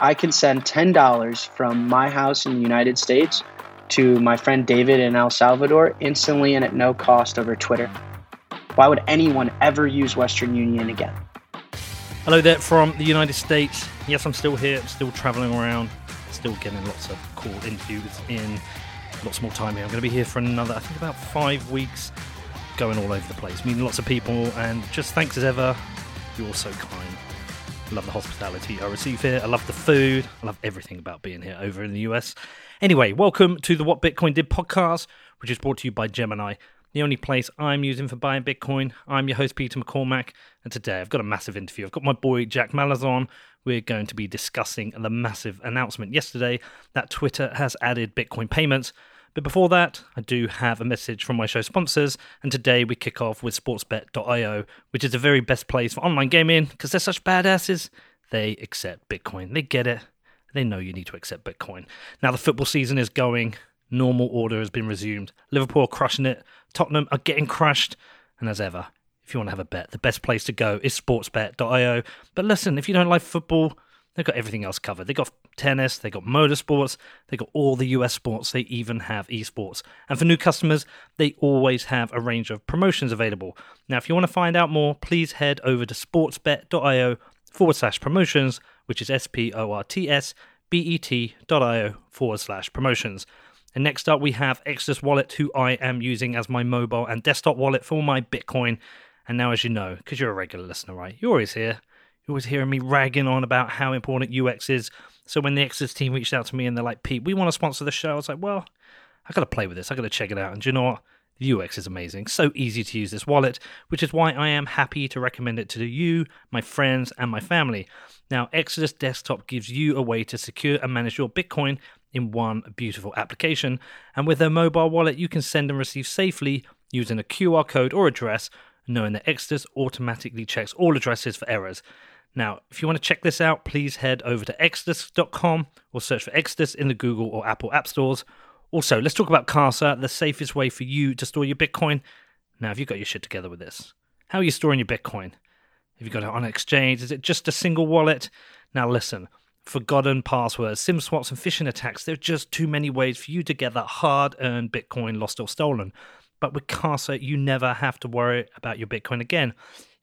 I can send $10 from my house in the United States to my friend David in El Salvador instantly and at no cost over Twitter. Why would anyone ever use Western Union again? Hello there from the United States. Yes, I'm still here, still traveling around, still getting lots of cool interviews in. Lots more time here. I'm going to be here for another, I think, about five weeks, going all over the place, meeting lots of people, and just thanks as ever. You're so kind. Love the hospitality I receive here. I love the food. I love everything about being here over in the US. Anyway, welcome to the What Bitcoin Did podcast, which is brought to you by Gemini, the only place I'm using for buying Bitcoin. I'm your host, Peter McCormack, and today I've got a massive interview. I've got my boy Jack Mallers on. We're going to be discussing the massive announcement yesterday that Twitter has added Bitcoin payments. But before that, I do have a message from my show sponsors, and today we kick off with sportsbet.io, which is the very best place for online gaming because they're such badasses. They accept Bitcoin, they get it, they know you need to accept Bitcoin. Now, the football season is going. Normal order has been resumed. Liverpool are crushing it. Tottenham are getting crushed. And as ever, if you want to have a bet, the best place to go is sportsbet.io. But listen, if you don't like football, they've got everything else covered. They've got tennis, they've got motorsports, they've got all the US sports, they even have esports. And for new customers, they always have a range of promotions available. Now, if you want to find out more, please head over to sportsbet.io forward slash promotions which is S P O R T S B E T.io forward slash promotions. And next up, we have Exodus Wallet, who I am using as my mobile and desktop wallet for my Bitcoin. And now, as you know, because you're a regular listener, right? You're always here. You're always hearing me ragging on about how important UX is. So when the Exodus team reached out to me and they're like, Pete, we want to sponsor the show, I was like, well, I got to play with this. I got to check it out. And you know what? The UX is amazing. So easy to use this wallet, which is why I am happy to recommend it to you, my friends, and my family. Now, Exodus Desktop gives you a way to secure and manage your Bitcoin in one beautiful application. And with their mobile wallet, you can send and receive safely using a QR code or address, knowing that Exodus automatically checks all addresses for errors. Now, if you want to check this out, please head over to exodus.com or search for Exodus in the Google or Apple App Stores. Also, let's talk about Casa, the safest way for you to store your Bitcoin. Now, have you got your shit together with this? How are you storing your Bitcoin? Have you got it on exchange? Is it just a single wallet? Now, listen forgotten passwords, SIM swaps, and phishing attacks. There are just too many ways for you to get that hard earned Bitcoin lost or stolen. But with Casa, you never have to worry about your Bitcoin again.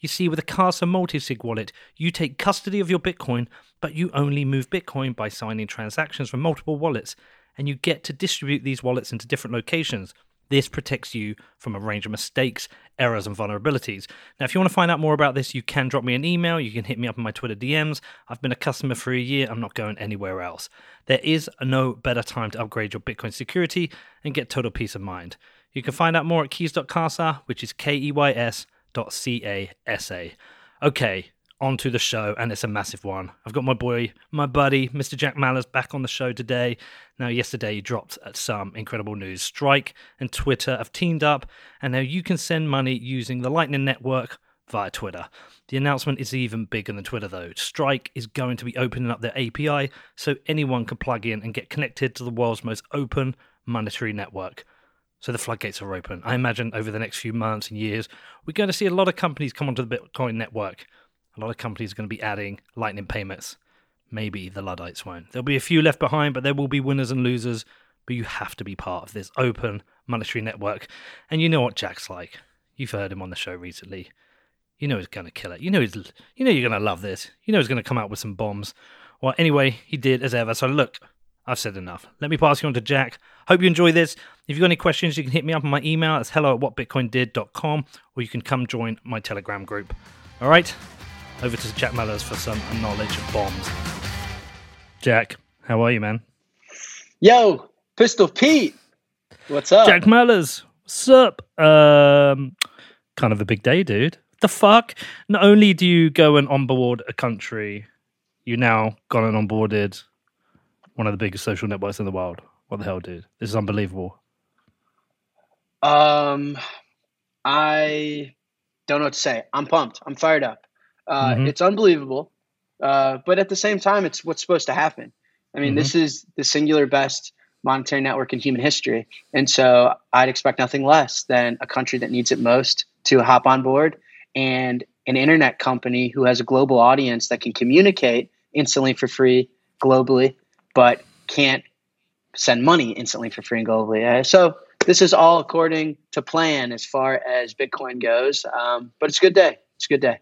You see, with a Casa multi-sig wallet, you take custody of your Bitcoin, but you only move Bitcoin by signing transactions from multiple wallets, and you get to distribute these wallets into different locations. This protects you from a range of mistakes, errors, and vulnerabilities. Now, if you want to find out more about this, you can drop me an email. You can hit me up in my Twitter DMs. I've been a customer for a year. I'm not going anywhere else. There is no better time to upgrade your Bitcoin security and get total peace of mind. You can find out more at keys.casa, which is K E Y S dot C A S A. Okay, onto the show, and it's a massive one. I've got my boy, my buddy, Mr. Jack Mallers, back on the show today. Now, yesterday he dropped uh, some incredible news. Strike and Twitter have teamed up, and now you can send money using the Lightning Network via Twitter. The announcement is even bigger than Twitter, though. Strike is going to be opening up their API so anyone can plug in and get connected to the world's most open monetary network. So the floodgates are open. I imagine over the next few months and years, we're going to see a lot of companies come onto the Bitcoin network. A lot of companies are going to be adding Lightning payments. Maybe the Luddites won't. There'll be a few left behind, but there will be winners and losers. But you have to be part of this open monetary network. And you know what Jack's like. You've heard him on the show recently. You know he's going to kill it. You know he's, you know you're going to love this. You know he's going to come out with some bombs. Well, anyway, he did as ever. So look, I've said enough. Let me pass you on to Jack. Hope you enjoy this. If you've got any questions, you can hit me up on my email. It's hello at whatbitcoindid.com or you can come join my Telegram group. All right? over to Jack Mallers for some knowledge of bombs. Jack, how are you, man? Yo, Pistol Pete. What's up? Jack Mallers. What's up? Um, kind of a big day, dude. The fuck? Not only do you go and onboard a country, you now gone and onboarded one of the biggest social networks in the world. What the hell, dude? This is unbelievable. Um, I don't know what to say. I'm pumped. I'm fired up. Uh, mm-hmm. It's unbelievable, uh, but at the same time, it's what's supposed to happen. I mean, mm-hmm. this is the singular best monetary network in human history, and so I'd expect nothing less than a country that needs it most to hop on board, and an internet company who has a global audience that can communicate instantly for free globally, but can't send money instantly for free and globally. So this is all according to plan as far as Bitcoin goes. Um, but it's a good day. It's a good day.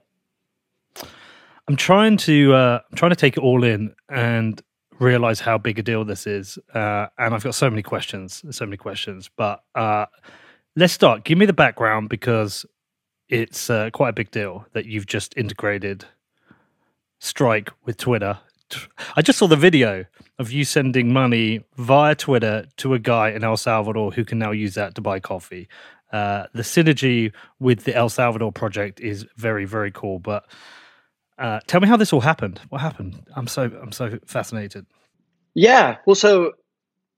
I'm trying to uh, I'm trying to take it all in and realize how big a deal this is. Uh, and I've got so many questions, so many questions. But uh, let's start. Give me the background because it's uh, quite a big deal that you've just integrated Strike with Twitter. I just saw the video of you sending money via Twitter to a guy in El Salvador who can now use that to buy coffee. Uh, the synergy with the El Salvador project is very, very cool. But uh, tell me how this all happened. What happened? I'm so I'm so fascinated. Yeah. Well, so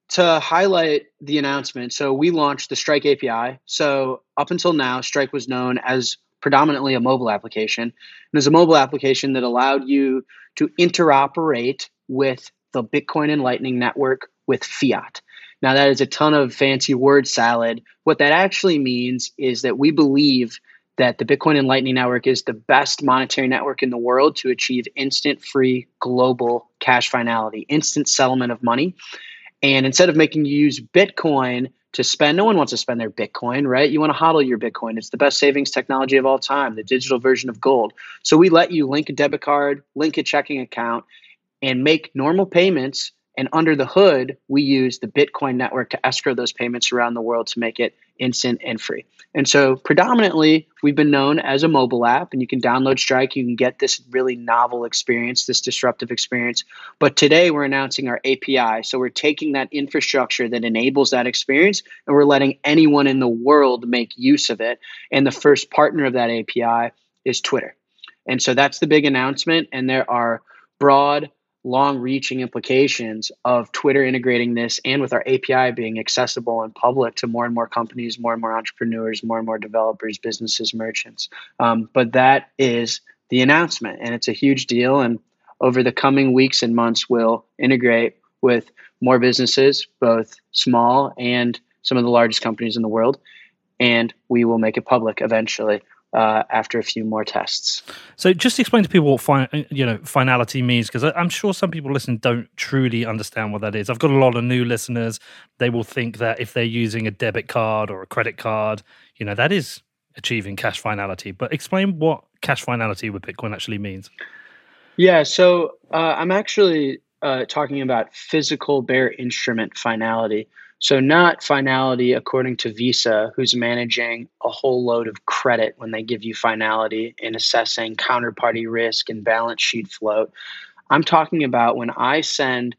to highlight the announcement, so we launched the Strike API. So up until now, Strike was known as predominantly a mobile application. And it's a mobile application that allowed you to interoperate with the Bitcoin and Lightning network with fiat. Now, that is a ton of fancy word salad. What that actually means is that we believe that the Bitcoin and Lightning Network is the best monetary network in the world to achieve instant free global cash finality, instant settlement of money. And instead of making you use Bitcoin to spend, no one wants to spend their Bitcoin, right? You want to hodl your Bitcoin. It's the best savings technology of all time, the digital version of gold. So we let you link a debit card, link a checking account, and make normal payments and under the hood, we use the Bitcoin network to escrow those payments around the world to make it instant and free. And so, predominantly, we've been known as a mobile app, and you can download Strike. You can get this really novel experience, this disruptive experience. But today, we're announcing our API. So, we're taking that infrastructure that enables that experience, and we're letting anyone in the world make use of it. And the first partner of that API is Twitter. And so, that's the big announcement. And there are broad long reaching implications of Twitter integrating this and with our API being accessible and public to more and more companies, more and more entrepreneurs, more and more developers, businesses, merchants. Um, but that is the announcement, and it's a huge deal. And over the coming weeks and months, we'll integrate with more businesses, both small and some of the largest companies in the world. And we will make it public eventually uh, after a few more tests. So, just explain to people what fi- you know finality means, because I'm sure some people listening don't truly understand what that is. I've got a lot of new listeners; they will think that if they're using a debit card or a credit card, you know, that is achieving cash finality. But explain what cash finality with Bitcoin actually means. Yeah, so uh, I'm actually uh, talking about physical bearer instrument finality. So, not finality according to Visa, who's managing a whole load of credit when they give you finality in assessing counterparty risk and balance sheet float. I'm talking about when I send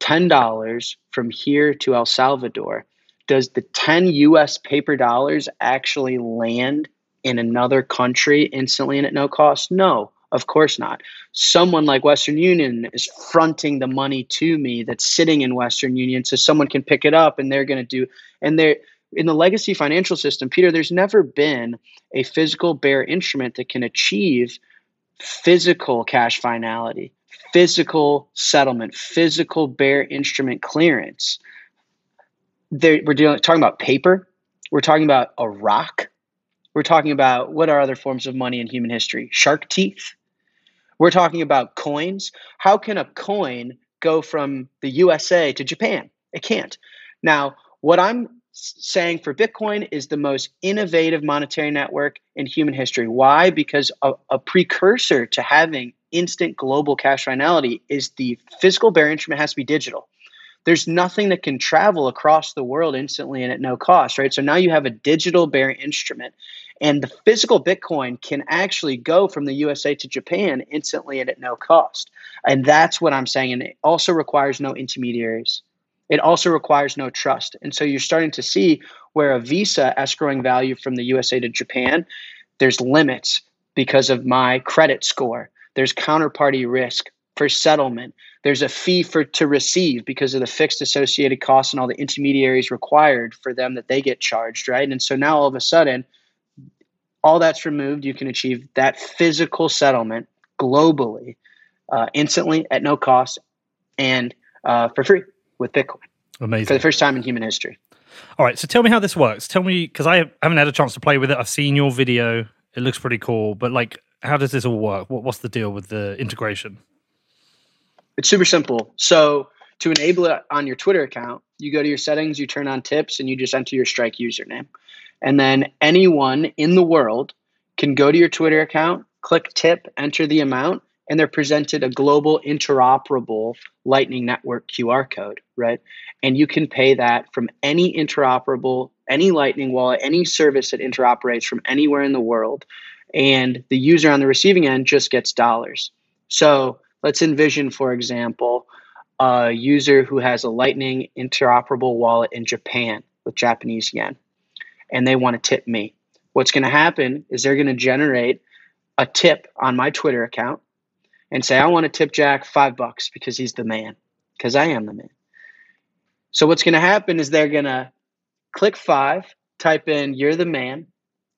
$10 from here to El Salvador, does the 10 US paper dollars actually land in another country instantly and at no cost? No. Of course not. Someone like Western Union is fronting the money to me that's sitting in Western Union so someone can pick it up and they're going to do and they're in the legacy financial system, Peter, there's never been a physical bearer instrument that can achieve physical cash finality, physical settlement, physical bearer instrument clearance. We're dealing, talking about paper. We're talking about a rock. We're talking about what are other forms of money in human history? Shark teeth. We're talking about coins. How can a coin go from the USA to Japan? It can't. Now, what I'm saying for Bitcoin is the most innovative monetary network in human history. Why? Because a, a precursor to having instant global cash finality is the physical bearer instrument has to be digital. There's nothing that can travel across the world instantly and at no cost, right? So now you have a digital bearer instrument and the physical Bitcoin can actually go from the USA to Japan instantly and at no cost. And that's what I'm saying. And it also requires no intermediaries. It also requires no trust. And so you're starting to see where a Visa escrowing value from the USA to Japan, there's limits because of my credit score. There's counterparty risk for settlement. There's a fee for to receive because of the fixed associated costs and all the intermediaries required for them that they get charged, right? And so now all of a sudden, all that's removed, you can achieve that physical settlement globally, uh, instantly at no cost, and uh, for free with Bitcoin. Amazing. For the first time in human history. All right. So tell me how this works. Tell me, because I haven't had a chance to play with it. I've seen your video. It looks pretty cool. But, like, how does this all work? What, what's the deal with the integration? It's super simple. So to enable it on your Twitter account, you go to your settings, you turn on tips, and you just enter your Strike username. And then anyone in the world can go to your Twitter account, click tip, enter the amount, and they're presented a global interoperable Lightning Network QR code, right? And you can pay that from any interoperable, any Lightning wallet, any service that interoperates from anywhere in the world. And the user on the receiving end just gets dollars. So let's envision, for example, a user who has a Lightning interoperable wallet in Japan with Japanese yen, and they want to tip me. What's going to happen is they're going to generate a tip on my Twitter account and say, I want to tip Jack five bucks because he's the man, because I am the man. So what's going to happen is they're going to click five, type in, you're the man,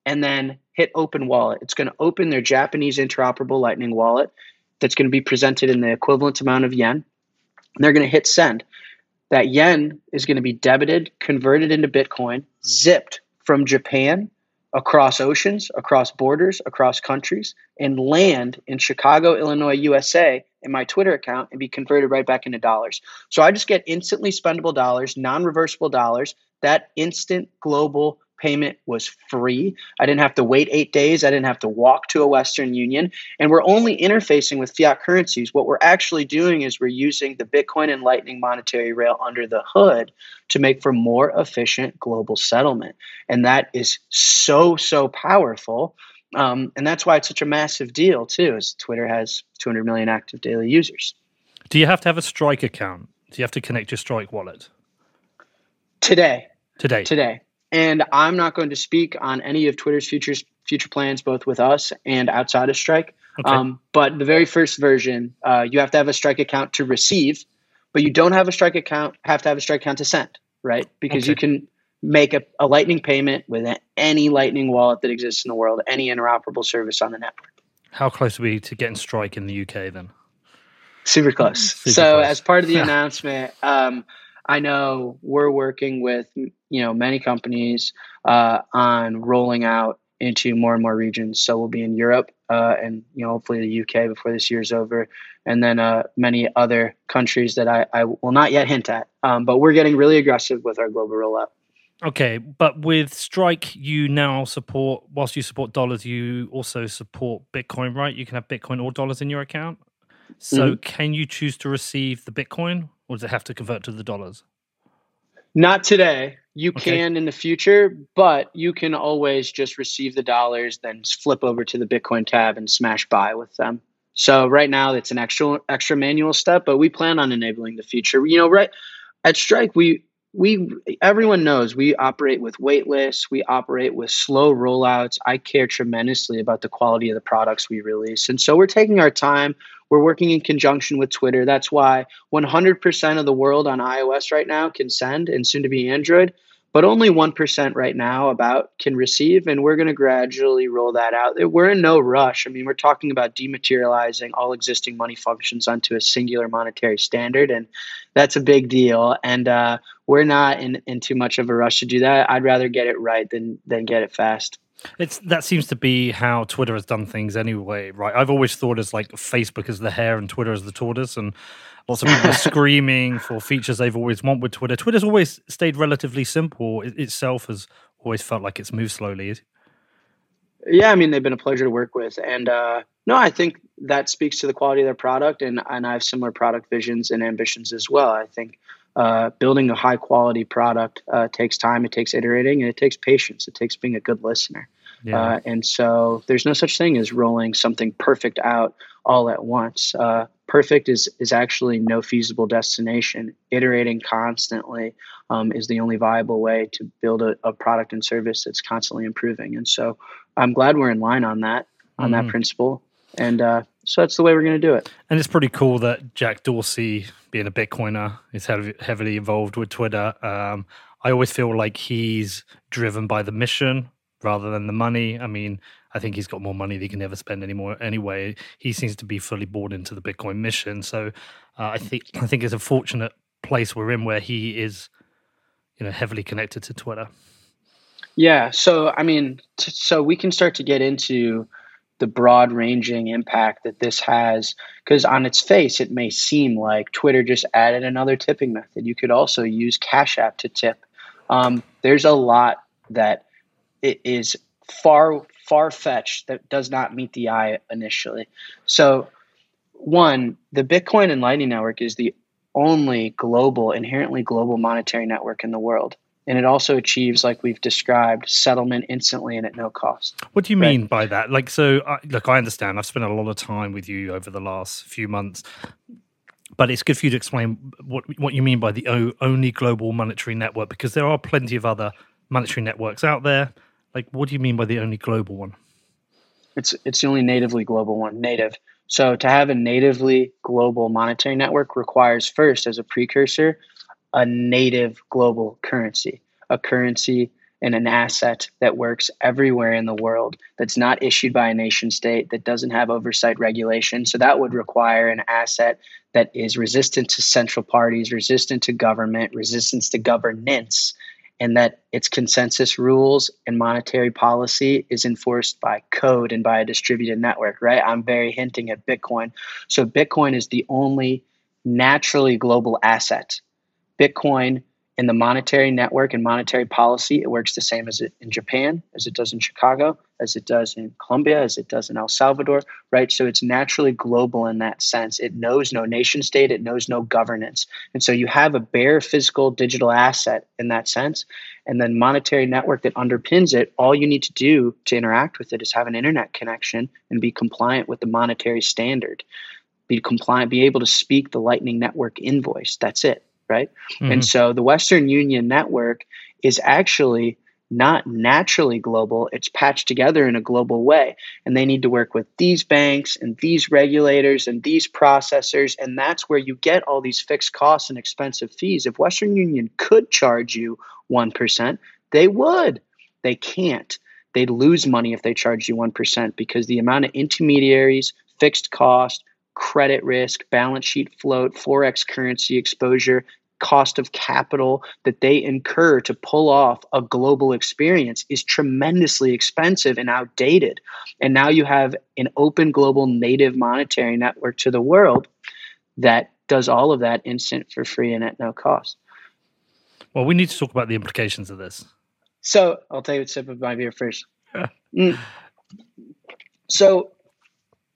and then hit open wallet. It's going to open their Japanese interoperable Lightning wallet that's going to be presented in the equivalent amount of yen. And they're going to hit send. That yen is going to be debited, converted into Bitcoin, zipped from Japan across oceans, across borders, across countries, and land in Chicago, Illinois, USA in my Twitter account and be converted right back into dollars. So I just get instantly spendable dollars, non reversible dollars, that instant global payment was free. I didn't have to wait eight days. I didn't have to walk to a Western Union. And we're only interfacing with fiat currencies. What we're actually doing is we're using the Bitcoin and Lightning monetary rail under the hood to make for more efficient global settlement. And that is so, so powerful. Um, and that's why it's such a massive deal, too, as Twitter has 200 million active daily users. Do you have to have a Strike account? Do you have to connect your Strike wallet? Today. Today. Today. And I'm not going to speak on any of Twitter's futures future plans, both with us and outside of Strike. Okay. Um, but the very first version, uh, you have to have a Strike account to receive, but you don't have a Strike account. Have to have a Strike account to send, right? Because okay. you can make a, a Lightning payment with any Lightning wallet that exists in the world, any interoperable service on the network. How close are we to getting Strike in the UK then? Super close. Super so, close. as part of the announcement, um, I know we're working with you know many companies uh, on rolling out into more and more regions. So we'll be in Europe uh, and you know hopefully the UK before this year's over, and then uh, many other countries that I, I will not yet hint at. Um, but we're getting really aggressive with our global rollout. Okay, but with Strike, you now support, whilst you support dollars, you also support Bitcoin, right? You can have Bitcoin or dollars in your account. So mm-hmm. can you choose to receive the Bitcoin or does it have to convert to the dollars? Not today. You okay. can in the future, but you can always just receive the dollars, then flip over to the Bitcoin tab and smash buy with them. So right now it's an extra extra manual step, but we plan on enabling the future. You know, right at Strike, we we everyone knows we operate with wait lists we operate with slow rollouts. I care tremendously about the quality of the products we release. And so we're taking our time. We're working in conjunction with twitter. That's why 100% of the world on ios right now can send and soon to be android but only 1% right now about can receive and we're going to gradually roll that out. We're in no rush. I mean we're talking about dematerializing all existing money functions onto a singular monetary standard and that's a big deal. And uh, we're not in, in too much of a rush to do that i'd rather get it right than than get it fast it's that seems to be how Twitter has done things anyway, right? I've always thought as like Facebook is the hare and Twitter is the tortoise, and Lots of people are screaming for features they've always wanted with Twitter. Twitter's always stayed relatively simple. It itself has always felt like it's moved slowly. Yeah, I mean they've been a pleasure to work with, and uh, no, I think that speaks to the quality of their product, and and I have similar product visions and ambitions as well. I think uh, building a high quality product uh, takes time, it takes iterating, and it takes patience. It takes being a good listener. Yeah. Uh, and so there's no such thing as rolling something perfect out all at once. Uh, perfect is is actually no feasible destination. Iterating constantly um, is the only viable way to build a, a, product and service that's constantly improving. And so I'm glad we're in line on that on mm-hmm. that principle. And uh, so that's the way we're going to do it. And it's pretty cool that Jack Dorsey, being a Bitcoiner, is heavily involved with Twitter. Um, I always feel like he's driven by the mission rather than the money. I mean, I think he's got more money than he can ever spend anymore. Anyway, he seems to be fully bought into the Bitcoin mission. So uh, I think I think it's a fortunate place we're in where he is, you know, heavily connected to Twitter. Yeah. So I mean, t- so we can start to get into the broad ranging impact that this has because on its face it may seem like twitter just added another tipping method. You could also use cash app to tip. Um, there's a lot that it is far far fetched that does not meet the eye initially. So one the bitcoin and lightning network is the only global inherently global monetary network in the world and it also achieves like we've described settlement instantly and at no cost. What do you right? mean by that? Like so uh, look i understand. I've spent a lot of time with you over the last few months. But it's good for you to explain what what you mean by the only global monetary network because there are plenty of other monetary networks out there. Like what do you mean by the only global one? It's it's the only natively global one native. So to have a natively global monetary network requires first as a precursor a native global currency, a currency and an asset that works everywhere in the world that's not issued by a nation state that doesn't have oversight regulation. So that would require an asset that is resistant to central parties resistant to government resistance to governance and that its consensus rules and monetary policy is enforced by code and by a distributed network right? I'm very hinting at bitcoin. So bitcoin is the only naturally global asset Bitcoin in the monetary network and monetary policy, it works the same as it in Japan, as it does in Chicago, as it does in Colombia, as it does in El Salvador, right? So it's naturally global in that sense. It knows no nation state, it knows no governance. And so you have a bearer physical digital asset in that sense. And then monetary network that underpins it, all you need to do to interact with it is have an internet connection and be compliant with the monetary standard. Be compliant, be able to speak the Lightning Network invoice. That's it right? Mm-hmm. And so the Western Union network is actually not naturally global. It's patched together in a global way. And they need to work with these banks and these regulators and these processors. And that's where you get all these fixed costs and expensive fees. If Western Union could charge you 1%, they would. They can't. They'd lose money if they charged you 1% because the amount of intermediaries, fixed cost, credit risk, balance sheet float, forex currency exposure, cost of capital that they incur to pull off a global experience is tremendously expensive and outdated. And now you have an open global native monetary network to the world that does all of that instant for free and at no cost. Well, we need to talk about the implications of this. So I'll take a sip of my beer first. mm. So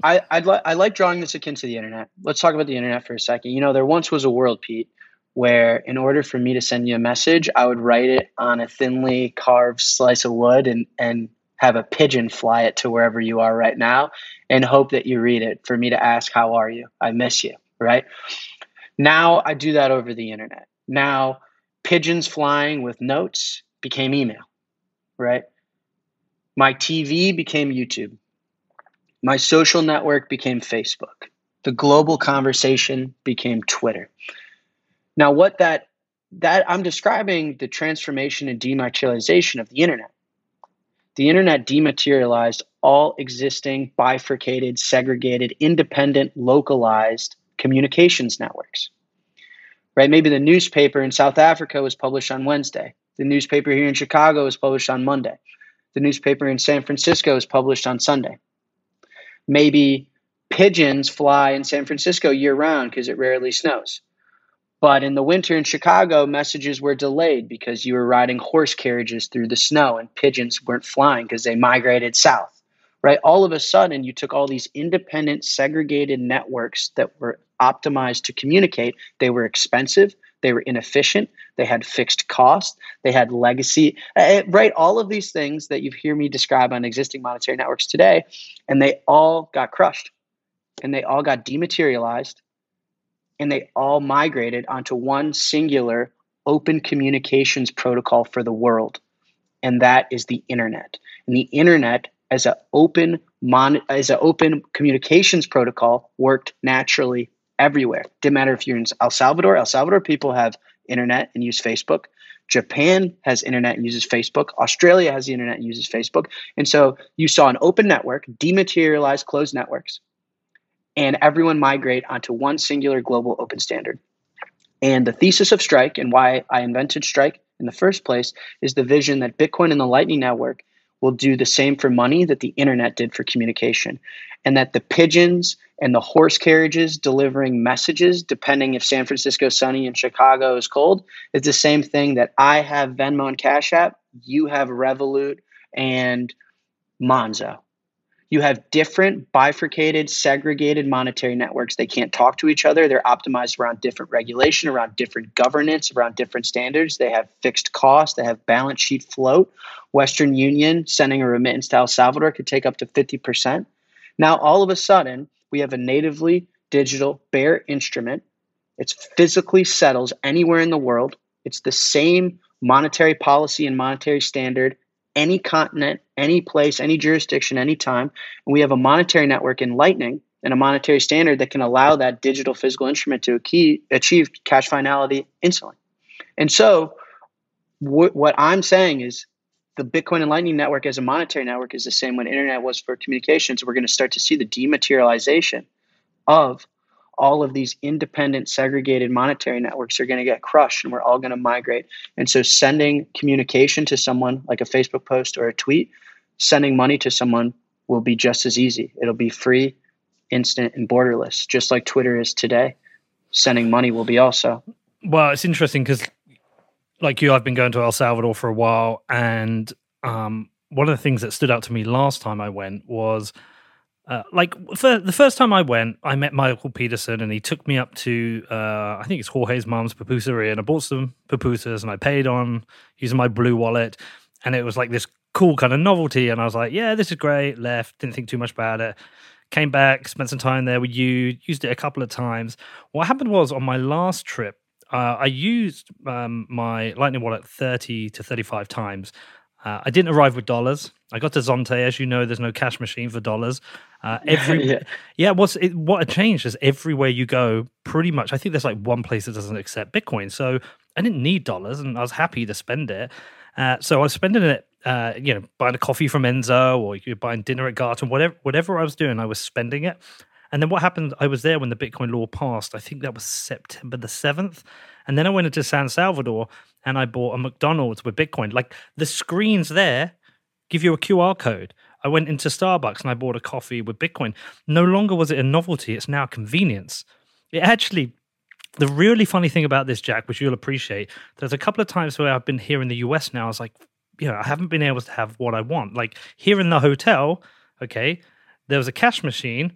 I I'd li- I like drawing this akin to the internet. Let's talk about the internet for a second. You know, there once was a world, Pete, where in order for me to send you a message, I would write it on a thinly carved slice of wood and and have a pigeon fly it to wherever you are right now and hope that you read it for me to ask how are you? I miss you, right? Now I do that over the internet. Now pigeons flying with notes became email, right? My TV became YouTube my social network became Facebook. The global conversation became Twitter. Now, what that that I'm describing the transformation and dematerialization of the internet. The internet dematerialized all existing bifurcated, segregated, independent, localized communications networks. Right? Maybe the newspaper in South Africa was published on Wednesday. The newspaper here in Chicago was published on Monday. The newspaper in San Francisco was published on Sunday maybe pigeons fly in San Francisco year round because it rarely snows. But in the winter in Chicago, messages were delayed because you were riding horse carriages through the snow and pigeons weren't flying because they migrated south. Right? All of a sudden, you took all these independent, segregated networks that were optimized to communicate. They were expensive, they were inefficient, they had fixed cost, they had legacy, uh, right? All of these things that you hear me describe on existing monetary networks today, and they all got crushed and they all got dematerialized and they all migrated onto one singular open communications protocol for the world and that is the internet. And the internet as an open mon- as an open communications protocol worked naturally everywhere. Didn't matter if you're in El Salvador. El Salvador people have internet and use Facebook. Japan has internet and uses Facebook. Australia has the internet and uses Facebook. And so you saw an open network dematerialize closed networks, and everyone migrate onto one singular global open standard. And the thesis of Strike and why I invented Strike in the first place is the vision that Bitcoin and the Lightning Network will do the same for money that the internet did for communication. And that the pigeons and the horse carriages delivering messages, depending if San Francisco is sunny and Chicago is cold, is the same thing that I have Venmo and Cash App, you have Revolut and Monzo you have different bifurcated, segregated monetary networks. They can't talk to each other. They're optimized around different regulation, around different governance, around different standards. They have fixed costs. They have balance sheet float. Western Union sending a remittance to El Salvador could take up to 50%. Now, all of a sudden, we have a natively digital bearer instrument. It physically settles anywhere in the world. It's the same monetary policy and monetary standard any continent, any place, any jurisdiction, any time. And we have a monetary network in Lightning and a monetary standard that can allow that digital physical instrument to achieve cash finality instantly. And so, wh- what I'm saying is the Bitcoin and Lightning network as a monetary network is the same when internet was for communications. We're going to start to see the dematerialization of all of these independent segregated monetary networks are going to get crushed and we're all going to migrate. And so sending communication to someone like a facebook post or a tweet sending money to someone will be just as easy. It'll be free instant and borderless just like twitter is today. Sending money will be also. Well it's interesting because like you i've been going to el salvador for a while and um, one of the things that stood out to me last time i went was uh, like for the first time I went, I met Michael Peterson, and he took me up to uh, I think it's Jorge's mom's pupuseria, and I bought some pupusas, and I paid on using my BlueWallet, and it was like this cool kind of novelty, and I was like, yeah, this is great. Left, didn't think too much about it. Came back, spent some time there with you, used it a couple of times. What happened was on my last trip, uh, I used um, my Lightning wallet thirty to thirty-five times. Uh, I didn't arrive with dollars. I got to Zonte, as you know. There's no cash machine for dollars. Uh, every yeah, yeah what's it, what a change is everywhere you go, pretty much. I think there's like one place that doesn't accept Bitcoin, so I didn't need dollars, and I was happy to spend it. Uh, so I was spending it, uh, you know, buying a coffee from Enzo or you're buying dinner at Garten, whatever, whatever I was doing, I was spending it. And then what happened? I was there when the Bitcoin law passed. I think that was September the seventh, and then I went into San Salvador and I bought a McDonald's with Bitcoin. Like the screens there give you a QR code. I went into Starbucks and I bought a coffee with Bitcoin. No longer was it a novelty, it's now convenience. It actually, the really funny thing about this, Jack, which you'll appreciate, there's a couple of times where I've been here in the US now, I was like, you know, I haven't been able to have what I want. Like here in the hotel, okay, there was a cash machine,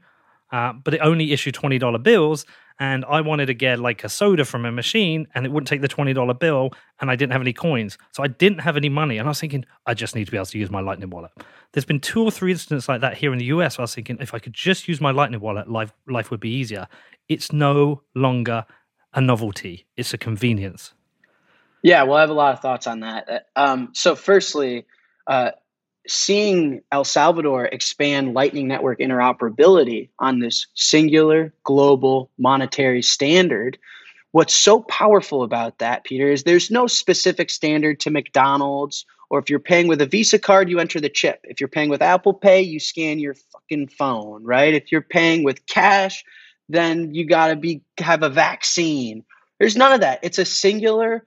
uh, but it only issued $20 bills and I wanted to get like a soda from a machine and it wouldn't take the $20 bill and I didn't have any coins. So I didn't have any money. And I was thinking, I just need to be able to use my Lightning wallet. There's been two or three instances like that here in the US. I was thinking, if I could just use my Lightning wallet, life, life would be easier. It's no longer a novelty, it's a convenience. Yeah, well, I have a lot of thoughts on that. Um, so, firstly, uh, seeing El Salvador expand Lightning Network interoperability on this singular global monetary standard, what's so powerful about that, Peter, is there's no specific standard to McDonald's, or if you're paying with a Visa card, you enter the chip. If you're paying with Apple Pay, you scan your fucking phone, right? If you're paying with cash, then you got to be have a vaccine. There's none of that. It's a singular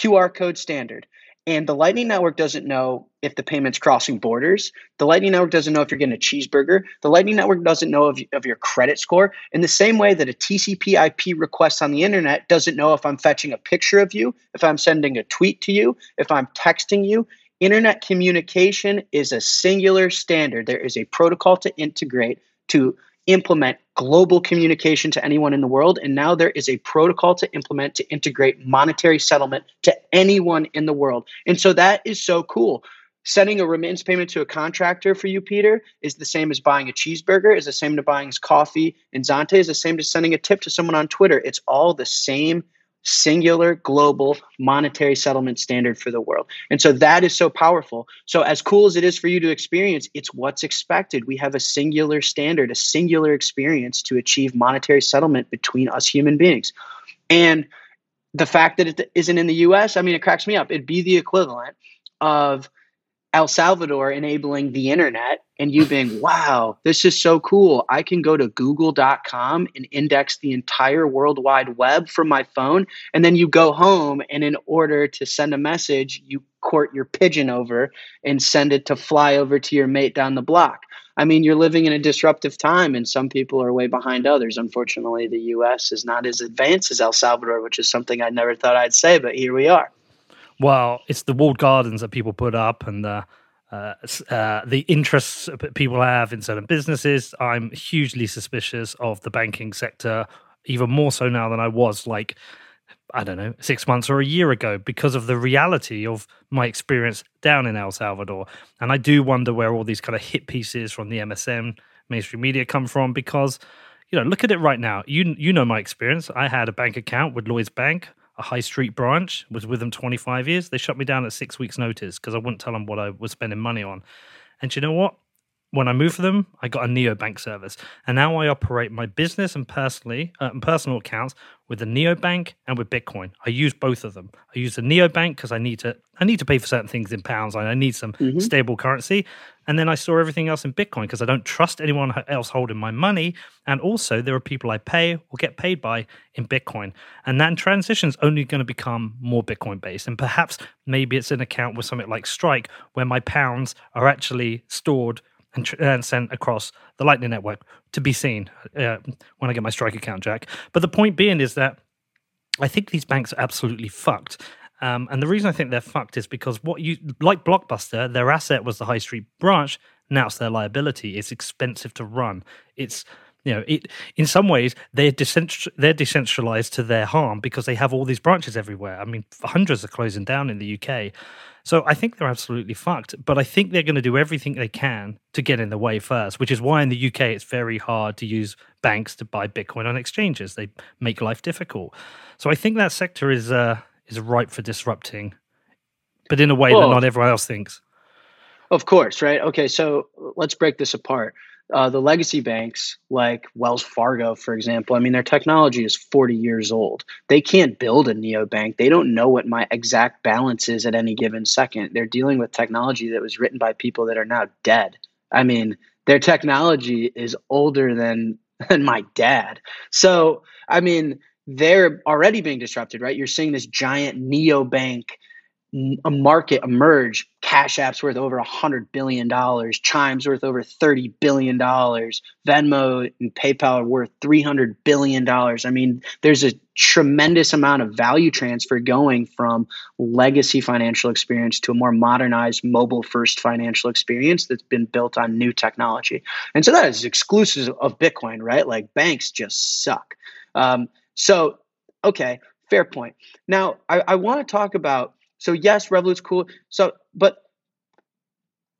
QR code standard. And the Lightning Network doesn't know if the payment's crossing borders. The Lightning Network doesn't know if you're getting a cheeseburger. The Lightning Network doesn't know of, of your credit score. In the same way that a TCP IP request on the internet doesn't know if I'm fetching a picture of you, if I'm sending a tweet to you, if I'm texting you. Internet communication is a singular standard. There is a protocol to integrate to implement global communication to anyone in the world. And now there is a protocol to implement to integrate monetary settlement to anyone in the world. And so that is so cool. Sending a remittance payment to a contractor for you, Peter, is the same as buying a cheeseburger, is the same to buying coffee in Zonte, is the same as sending a tip to someone on Twitter. It's all the same singular global monetary settlement standard for the world. And so that is so powerful. So, as cool as it is for you to experience, it's what's expected. We have a singular standard, a singular experience to achieve monetary settlement between us human beings. And the fact that it isn't in the US, I mean, it cracks me up. It'd be the equivalent of El Salvador enabling the internet and you being, wow, this is so cool. I can go to google.com and index the entire World Wide Web from my phone. And then you go home, and in order to send a message, you court your pigeon over and send it to fly over to your mate down the block. I mean, you're living in a disruptive time, and some people are way behind others. Unfortunately, the U.S. is not as advanced as El Salvador, which is something I never thought I'd say, but here we are. Well, it's the walled gardens that people put up, and the uh, uh, the interests people have in certain businesses. I'm hugely suspicious of the banking sector, even more so now than I was like, I don't know, six months or a year ago, because of the reality of my experience down in El Salvador. And I do wonder where all these kind of hit pieces from the MSM mainstream media come from, because you know, look at it right now. You you know my experience. I had a bank account with Lloyds Bank a high street branch, was with them 25 years. They shut me down at six weeks' notice because I wouldn't tell them what I was spending money on. And you know what? When I moved for them, I got a neobank service, and now I operate my business and personally uh, and personal accounts with the neobank and with Bitcoin. I use both of them. I use the neobank because I need to I need to pay for certain things in pounds. I need some mm-hmm. stable currency, and then I store everything else in Bitcoin because I don't trust anyone else holding my money. And also, there are people I pay or get paid by in Bitcoin, and that transition is only going to become more Bitcoin based. And perhaps maybe it's an account with something like Strike where my pounds are actually stored and, tr- and sent across the Lightning Network to be seen uh, when I get my Strike account, Jack. But the point being is that I think these banks are absolutely fucked. Um, and the reason I think they're fucked is because what you like Blockbuster, their asset was the high street branch. Now it's their liability. It's expensive to run. It's you know, it in some ways they're decentral, they're decentralized to their harm because they have all these branches everywhere. I mean, hundreds are closing down in the UK. So I think they're absolutely fucked. But I think they're going to do everything they can to get in the way first, which is why in the UK it's very hard to use banks to buy Bitcoin on exchanges. They make life difficult. So I think that sector is uh, is ripe for disrupting, but in a way well, that not everyone else thinks. Of course, right? Okay, so let's break this apart uh, the legacy banks like Wells Fargo, for example, I mean, their technology is 40 years old. They can't build a neobank. They don't know what my exact balance is at any given second. They're dealing with technology that was written by people that are now dead. I mean, their technology is older than, than my dad. So, I mean, they're already being disrupted, right? You're seeing this giant neobank a market emerge. Cash App's worth over $100 billion. Chime's worth over $30 billion. Venmo and PayPal are worth $300 billion. I mean, there's a tremendous amount of value transfer going from legacy financial experience to a more modernized mobile first financial experience that's been built on new technology. And so that is exclusive of Bitcoin, right? Like banks just suck. Um, so, okay, fair point. Now, I, I want to talk about so yes, Revolut's cool. So, but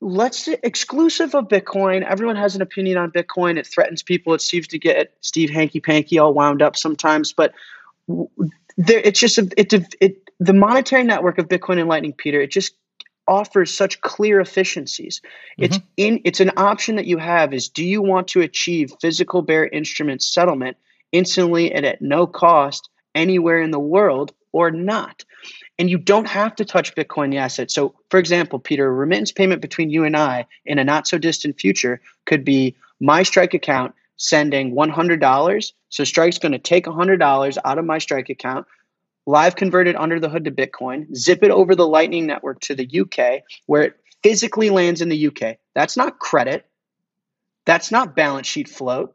let's exclusive of Bitcoin. Everyone has an opinion on Bitcoin. It threatens people. It seems to get Steve hanky panky all wound up sometimes. But there, it's just a, it, it the monetary network of Bitcoin and Lightning, Peter. It just offers such clear efficiencies. Mm-hmm. It's in it's an option that you have. Is do you want to achieve physical bearer instrument settlement instantly and at no cost anywhere in the world or not? And you don't have to touch Bitcoin the asset. So, for example, Peter, a remittance payment between you and I in a not so distant future could be my Strike account sending $100. So, Strike's going to take $100 out of my Strike account, live convert it under the hood to Bitcoin, zip it over the Lightning Network to the UK, where it physically lands in the UK. That's not credit. That's not balance sheet float.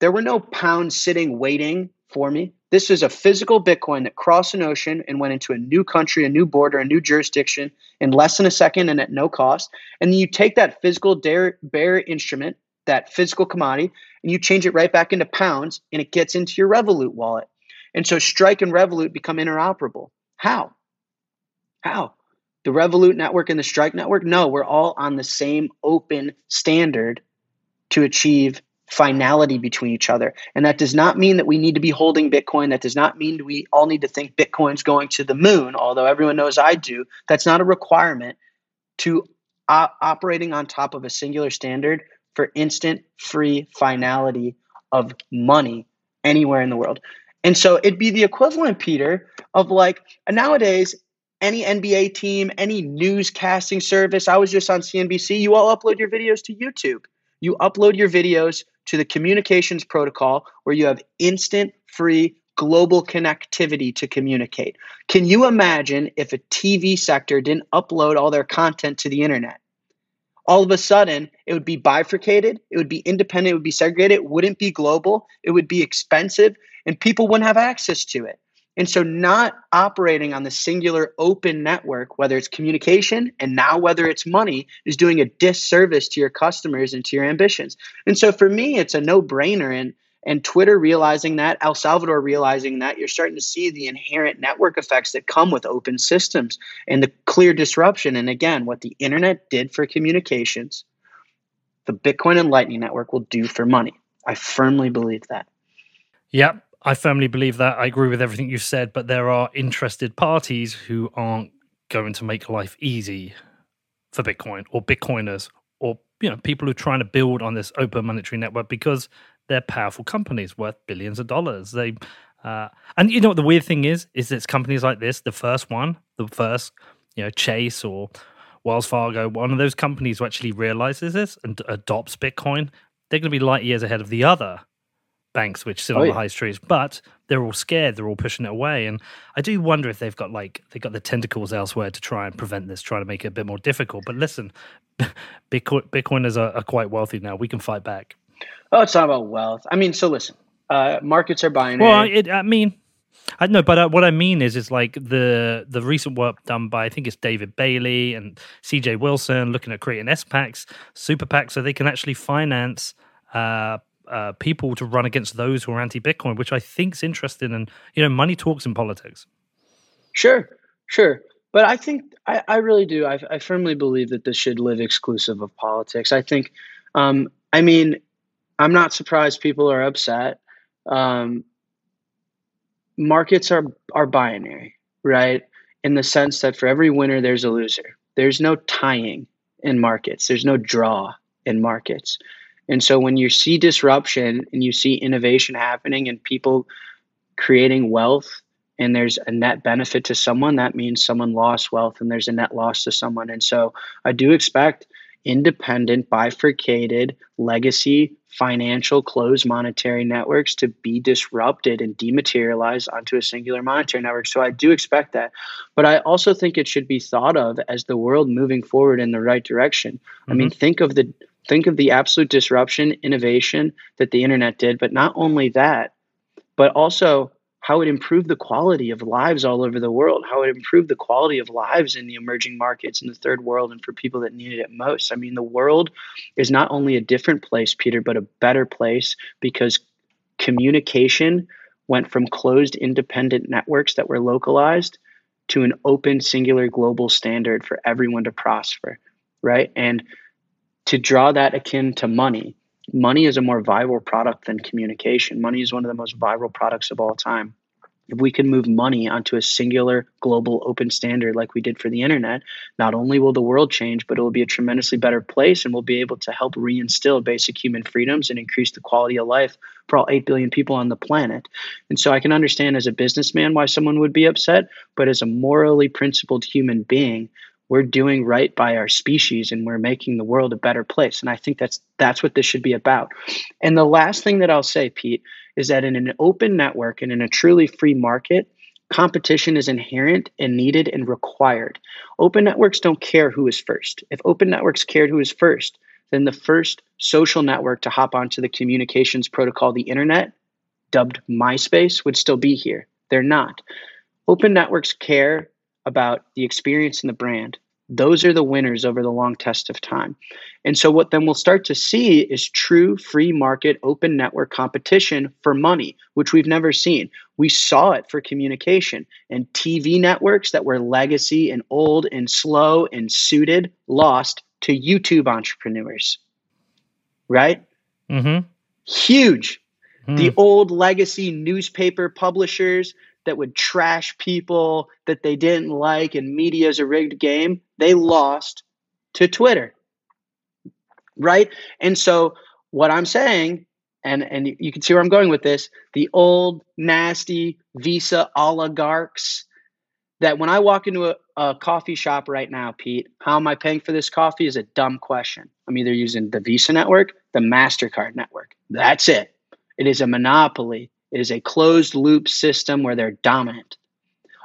There were no pounds sitting waiting for me. This is a physical Bitcoin that crossed an ocean and went into a new country, a new border, a new jurisdiction in less than a second and at no cost. And then you take that physical bearer instrument, that physical commodity, and you change it right back into pounds and it gets into your Revolut wallet. And so Strike and Revolut become interoperable. How? How? The Revolut network and the Strike network? No, we're all on the same open standard to achieve finality between each other. And that does not mean that we need to be holding Bitcoin. That does not mean we all need to think Bitcoin's going to the moon, although everyone knows I do. That's not a requirement to uh, operating on top of a singular standard for instant free finality of money anywhere in the world. And so it'd be the equivalent, Peter, of like nowadays any NBA team, any newscasting service. I was just on CNBC. You all upload your videos to YouTube. You upload your videos to the communications protocol where you have instant, free, global connectivity to communicate. Can you imagine if a TV sector didn't upload all their content to the internet? All of a sudden, it would be bifurcated, it would be independent, it would be segregated, it wouldn't be global, it would be expensive, and people wouldn't have access to it. And so, not operating on the singular open network, whether it's communication and now whether it's money, is doing a disservice to your customers and to your ambitions. And so, for me, it's a no brainer. And, and Twitter realizing that, El Salvador realizing that, you're starting to see the inherent network effects that come with open systems and the clear disruption. And again, what the internet did for communications, the Bitcoin and Lightning Network will do for money. I firmly believe that. Yep. I firmly believe that. I agree with everything you've said, but there are interested parties who aren't going to make life easy for Bitcoin or Bitcoiners or you know people who are trying to build on this open monetary network because they're powerful companies worth billions of dollars. They uh, and you know what the weird thing is is it's companies like this, the first one, the first you know Chase or Wells Fargo, one of those companies who actually realizes this and adopts Bitcoin, they're going to be light years ahead of the other banks which sit oh, on yeah. the high streets, but they're all scared. They're all pushing it away, and I do wonder if they've got like they've got the tentacles elsewhere to try and prevent this, try to make it a bit more difficult. But listen, Bitcoin Bitcoiners are, are quite wealthy now. We can fight back. Oh, it's not about wealth. I mean, so listen, uh, markets are buying. Well, it, I mean, I know, but uh, what I mean is, is like the the recent work done by I think it's David Bailey and C.J. Wilson looking at creating S packs, super packs, so they can actually finance uh, uh, people to run against those who are anti-Bitcoin, which I think is interesting. And you know, money talks in politics. Sure, sure, but I think I, I really do. I, I, firmly believe that this should live exclusive of politics. I think, um, I mean, I'm not surprised people are upset. Um, markets are are binary, right? In the sense that for every winner, there's a loser. There's no tying in markets. There's no draw in markets. And so when you see disruption and you see innovation happening and people creating wealth and there's a net benefit to someone, that means someone lost wealth and there's a net loss to someone. And so I do expect independent, bifurcated, legacy, financial, closed monetary networks to be disrupted and dematerialized onto a singular monetary network. So I do expect that. But I also think it should be thought of as the world moving forward in the right direction. Mm-hmm. I mean, mm-hmm. think of the think of the absolute disruption, innovation that the internet did, but not only that, but also how it improved the quality of lives all over the world, how it improved the quality of lives in the emerging markets in the third world and for people that needed it most. I mean, the world is not only a different place, Peter, but a better place because communication went from closed independent networks that were localized to an open singular global standard for everyone to prosper, right? And to draw that akin to money, money is a more viral product than communication. Money is one of the most viral products of all time. If we can move money onto a singular global open standard like we did for the internet, not only will the world change, but it will be a tremendously better place and we'll be able to help reinstill basic human freedoms and increase the quality of life for all 8 billion people on the planet. And so I can understand as a businessman why someone would be upset, but as a morally principled human being, we're doing right by our species and we're making the world a better place. And i think that's that's what this should be about. And the last thing that i'll say pete is that in an open network and in a truly free market competition is inherent and needed and required. Open networks don't care who is first. If open networks cared who is first then the first social network to hop onto the communications protocol the internet dubbed myspace would still be here. They're not. Open networks care about the experience and the brand. Those are the winners over the long test of time. And so, what then we'll start to see is true free market open network competition for money, which we've never seen. We saw it for communication and TV networks that were legacy and old and slow and suited lost to YouTube entrepreneurs. Right? Mm-hmm. Huge. Mm. The old legacy newspaper publishers that would trash people that they didn't like and media is a rigged game, they lost to Twitter. Right? And so what I'm saying, and, and you can see where I'm going with this, the old nasty Visa oligarchs that when I walk into a, a, coffee shop right now, Pete, how am I paying for this coffee is a dumb question. I'm either using the Visa network, the MasterCard network. That's it. It is a monopoly. It is a closed loop system where they're dominant.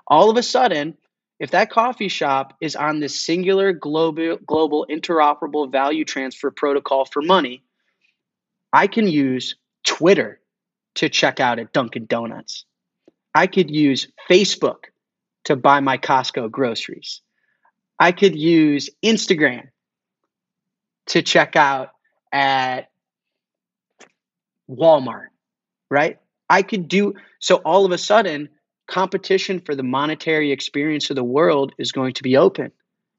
All of a sudden, if that coffee shop is on this singular global, global interoperable value transfer protocol for money, I can use Twitter to check out at Dunkin' Donuts. I could use Facebook to buy my Costco groceries. I could use Instagram to check out at Walmart, right? I could do so all of a sudden competition for the monetary experience of the world is going to be open.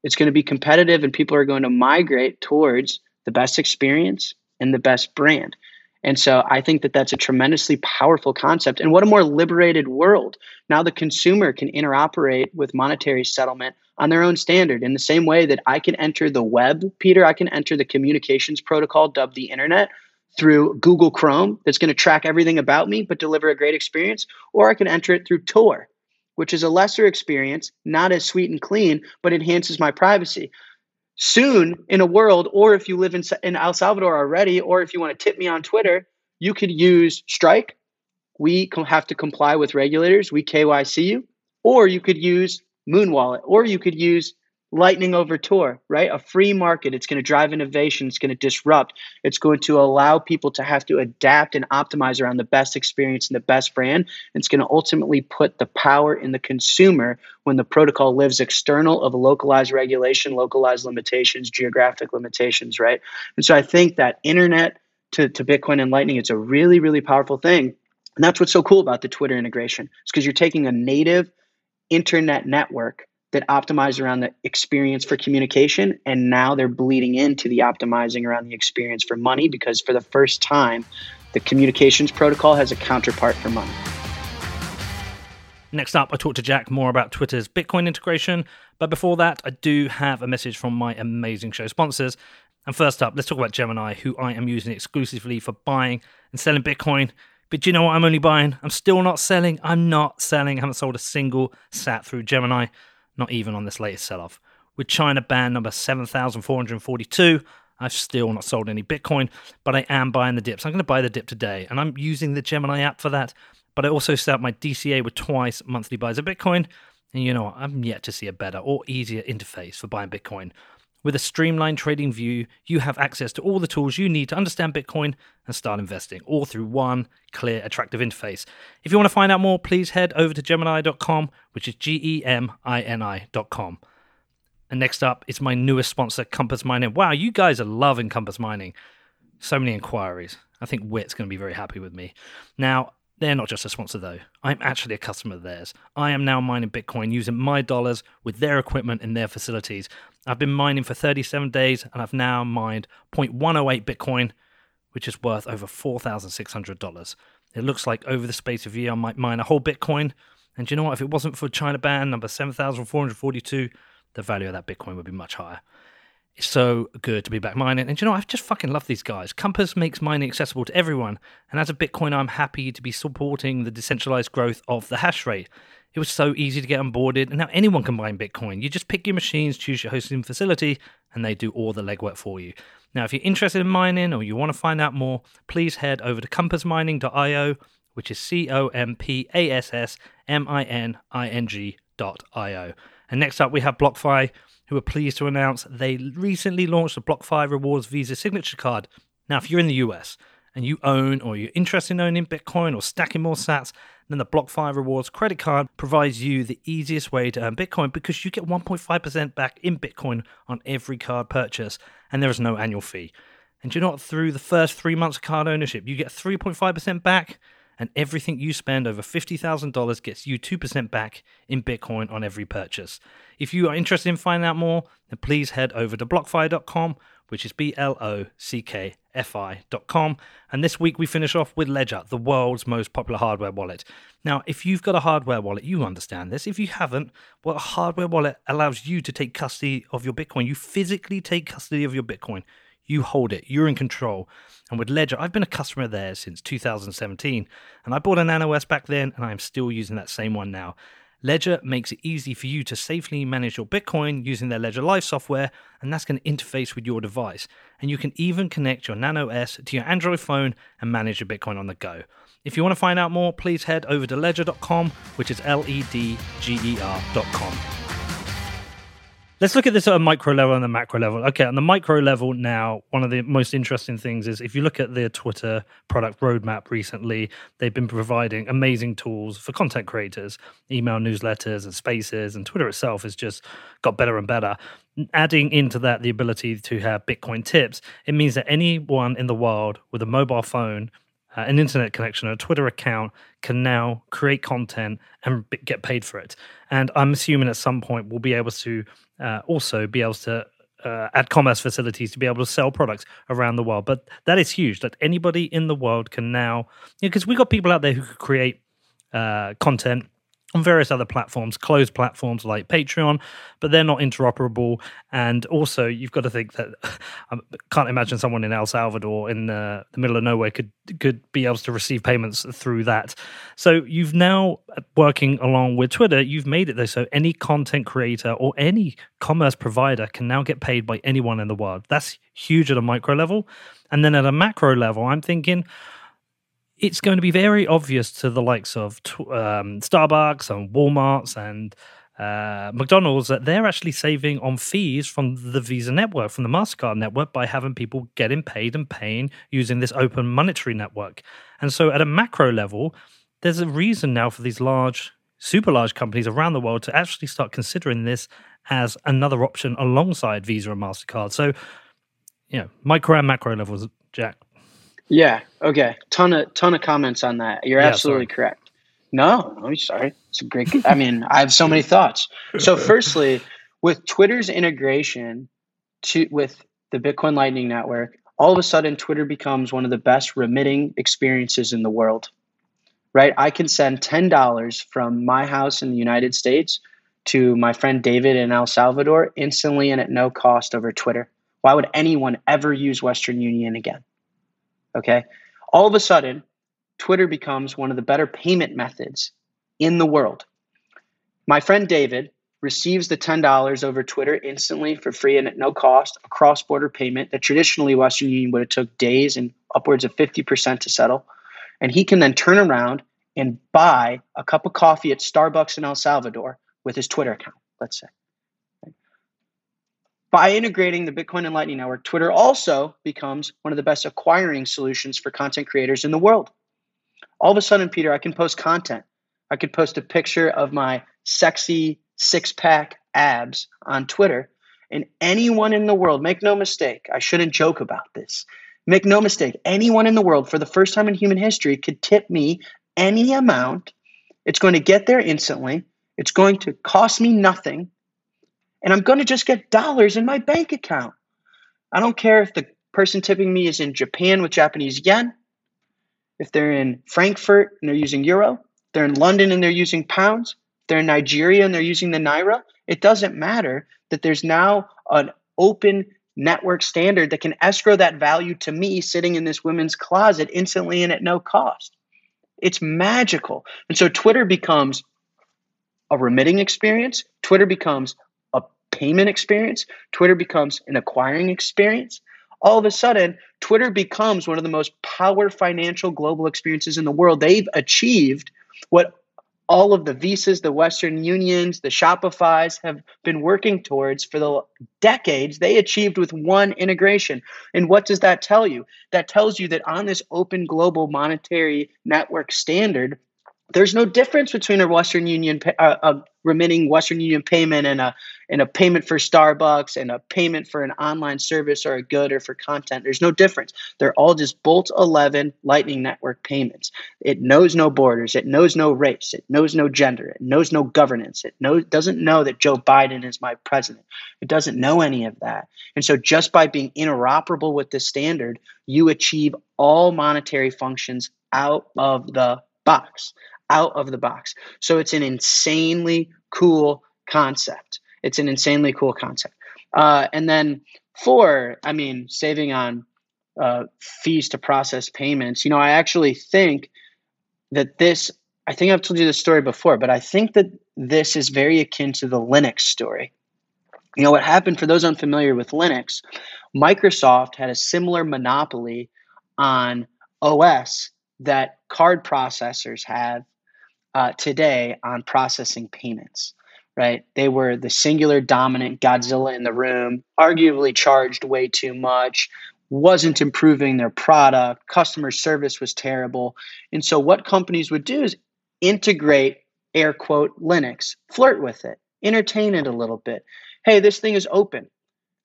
It's going to be competitive and people are going to migrate towards the best experience and the best brand. And so I think that that's a tremendously powerful concept. And what a more liberated world. Now the consumer can interoperate with monetary settlement on their own standard in the same way that I can enter the web, Peter, I can enter the communications protocol dubbed the internet through Google Chrome that's going to track everything about me but deliver a great experience, or I can enter it through Tor, which is a lesser experience, not as sweet and clean, but enhances my privacy soon in a world, or if you live in, in El Salvador already, or if you want to tip me on Twitter, you could use Strike. We have to comply with regulators. We KYC you, or you could use Muun Wallet, or you could use Lightning over Tor, right? A free market. It's going to drive innovation. It's going to disrupt. It's going to allow people to have to adapt and optimize around the best experience and the best brand. It's going to ultimately put the power in the consumer when the protocol lives external of localized regulation, localized limitations, geographic limitations, right? And so I think that internet to, to Bitcoin and Lightning, it's a really, really powerful thing. And that's what's so cool about the Twitter integration. It's because you're taking a native internet network that optimize around the experience for communication and now they're bleeding into the optimizing around the experience for money because for the first time the communications protocol has a counterpart for money Next up, I talked to Jack more about Twitter's Bitcoin integration. But before that, I do have a message from my amazing show sponsors. And first up, let's talk about Gemini, who I am using exclusively for buying and selling Bitcoin. But do you know what I'm only buying? I'm still not selling. I'm not selling. I haven't sold a single sat through Gemini not even on this latest sell off. With China ban number 7,442, I've still not sold any Bitcoin, but I am buying the dips. I'm going to buy the dip today, and I'm using the Gemini app for that. But I also set up my DCA with twice monthly buys of Bitcoin. And you know what? I'm yet to see a better or easier interface for buying Bitcoin. With a streamlined trading view, you have access to all the tools you need to understand Bitcoin and start investing, all through one clear, attractive interface. If you want to find out more, please head over to Gemini.com, which is G E M I N I.com. And next up is my newest sponsor, Compass Mining. Wow, you guys are loving Compass Mining. So many inquiries. I think Whit's going to be very happy with me. Now, they're not just a sponsor, though. I'm actually a customer of theirs. I am now mining Bitcoin using my dollars with their equipment in their facilities. I've been mining for 37 days and I've now mined 0.108 Bitcoin, which is worth over $4,600. It looks like over the space of a year, I might mine a whole Bitcoin. And you know what? If it wasn't for China ban number 7,442, the value of that Bitcoin would be much higher. It's so good to be back mining. And you know, I just fucking love these guys. Compass makes mining accessible to everyone. And as a Bitcoiner, I'm happy to be supporting the decentralized growth of the hash rate. It was so easy to get onboarded, and now anyone can mine Bitcoin. You just pick your machines, choose your hosting facility, and they do all the legwork for you. Now, if you're interested in mining or you want to find out more, please head over to compassmining.io, which is C O M P A S S M I N I N G.io. And next up, we have BlockFi who are pleased to announce they recently launched the BlockFi Rewards Visa Signature Card. Now, if you're in the US and you own or you're interested in owning Bitcoin or stacking more sats, then the BlockFi Rewards credit card provides you the easiest way to earn Bitcoin because you get 1.5% back in Bitcoin on every card purchase, and there is no annual fee. And you're not Through the first three months of card ownership, you get 3.5% back and everything you spend over $50,000 gets you 2% back in Bitcoin on every purchase. If you are interested in finding out more, then please head over to blockfi.com, which is B L O C K F I.com. And this week we finish off with Ledger, the world's most popular hardware wallet. Now, if you've got a hardware wallet, you understand this. If you haven't, well, a hardware wallet allows you to take custody of your Bitcoin. You physically take custody of your Bitcoin. You hold it, you're in control. And with Ledger, I've been a customer there since 2017. And I bought a Nano S back then, and I am still using that same one now. Ledger makes it easy for you to safely manage your Bitcoin using their Ledger Live software, and that's going to interface with your device. And you can even connect your Nano S to your Android phone and manage your Bitcoin on the go. If you want to find out more, please head over to ledger.com, which is L E D G E R.com. Let's look at this at a micro level and a macro level. Okay, on the micro level now, one of the most interesting things is if you look at their Twitter product roadmap recently, they've been providing amazing tools for content creators, email newsletters and spaces, and Twitter itself has just got better and better. Adding into that the ability to have Bitcoin tips, it means that anyone in the world with a mobile phone uh, an internet connection, a Twitter account can now create content and b- get paid for it. And I'm assuming at some point we'll be able to uh, also be able to uh, add commerce facilities to be able to sell products around the world. But that is huge that anybody in the world can now, because you know, we've got people out there who could create uh, content on various other platforms, closed platforms like Patreon, but they're not interoperable. And also, you've got to think that I can't imagine someone in El Salvador in uh, the middle of nowhere could could be able to receive payments through that. So you've now working along with Twitter, you've made it though so any content creator or any commerce provider can now get paid by anyone in the world. That's huge at a micro level, and then at a macro level, I'm thinking it's going to be very obvious to the likes of um, Starbucks and Walmart's and uh, McDonald's that they're actually saving on fees from the Visa network, from the MasterCard network, by having people getting paid and paying using this open monetary network. And so, at a macro level, there's a reason now for these large, super large companies around the world to actually start considering this as another option alongside Visa and MasterCard. So, you know, micro and macro levels, Jack. Yeah. Okay. Ton of ton of comments on that. You're yeah, absolutely sorry. correct. No, I'm sorry. It's a great. I mean, I have so many thoughts. So, firstly, with Twitter's integration to with the Bitcoin Lightning Network, all of a sudden Twitter becomes one of the best remitting experiences in the world. Right? I can send ten dollars from my house in the United States to my friend David in El Salvador instantly and at no cost over Twitter. Why would anyone ever use Western Union again? Okay. All of a sudden, Twitter becomes one of the better payment methods in the world. My friend David receives the $10 over Twitter instantly for free and at no cost, a cross border payment that traditionally Western Union would have took days and upwards of 50% to settle. And he can then turn around and buy a cup of coffee at Starbucks in El Salvador with his Twitter account, let's say. By integrating the Bitcoin and Lightning Network, Twitter also becomes one of the best acquiring solutions for content creators in the world. All of a sudden, Peter, I can post content. I could post a picture of my sexy six pack abs on Twitter, and anyone in the world, make no mistake, I shouldn't joke about this. Make no mistake, anyone in the world for the first time in human history could tip me any amount. It's going to get there instantly. It's going to cost me nothing and I'm going to just get dollars in my bank account. I don't care if the person tipping me is in Japan with Japanese yen, if they're in Frankfurt and they're using euro, they're in London and they're using pounds, they're in Nigeria and they're using the naira. It doesn't matter that there's now an open network standard that can escrow that value to me sitting in this women's closet instantly and at no cost. It's magical. And so Twitter becomes a remitting experience. Twitter becomes payment experience, Twitter becomes an acquiring experience. All of a sudden, Twitter becomes one of the most power financial global experiences in the world. They've achieved what all of the visas, the Western Unions, the Shopify's have been working towards for the decades. They achieved with one integration. And what does that tell you? That tells you that on this open global monetary network standard, there's no difference between a Western Union uh, a remitting Western Union payment and a and a payment for Starbucks and a payment for an online service or a good or for content. There's no difference. They're all just BOLT 11 Lightning Network payments. It knows no borders. It knows no race. It knows no gender. It knows no governance. It knows doesn't know that Joe Biden is my president. It doesn't know any of that. And so just by being interoperable with this standard, you achieve all monetary functions out of the box out of the box. So it's an insanely cool concept. It's an insanely cool concept. Uh, and then four, I mean, saving on uh, fees to process payments. You know, I actually think that this. I think I've told you this story before, but I think that this is very akin to the Linux story. You know, what happened for those unfamiliar with Linux, Microsoft had a similar monopoly on OS that card processors have uh, today on processing payments, right? They were the singular dominant Godzilla in the room, arguably charged way too much, wasn't improving their product, customer service was terrible. And so, what companies would do is integrate air quote Linux, flirt with it, entertain it a little bit. Hey, this thing is open.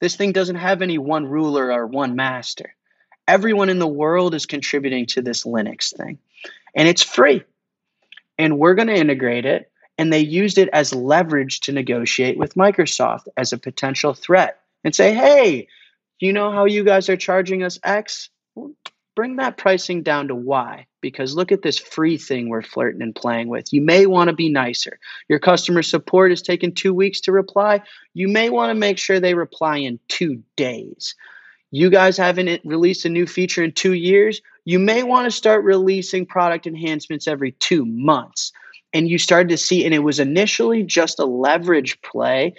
This thing doesn't have any one ruler or one master. Everyone in the world is contributing to this Linux thing, and it's free. And we're going to integrate it. And they used it as leverage to negotiate with Microsoft as a potential threat and say, hey, you know how you guys are charging us X? bring that pricing down to Y because look at this free thing we're flirting and playing with. You may want to be nicer. Your customer support is taking two weeks to reply. You may want to make sure they reply in two days. You guys haven't released a new feature in two years. You may want to start releasing product enhancements every two months. And you started to see, and it was initially just a leverage play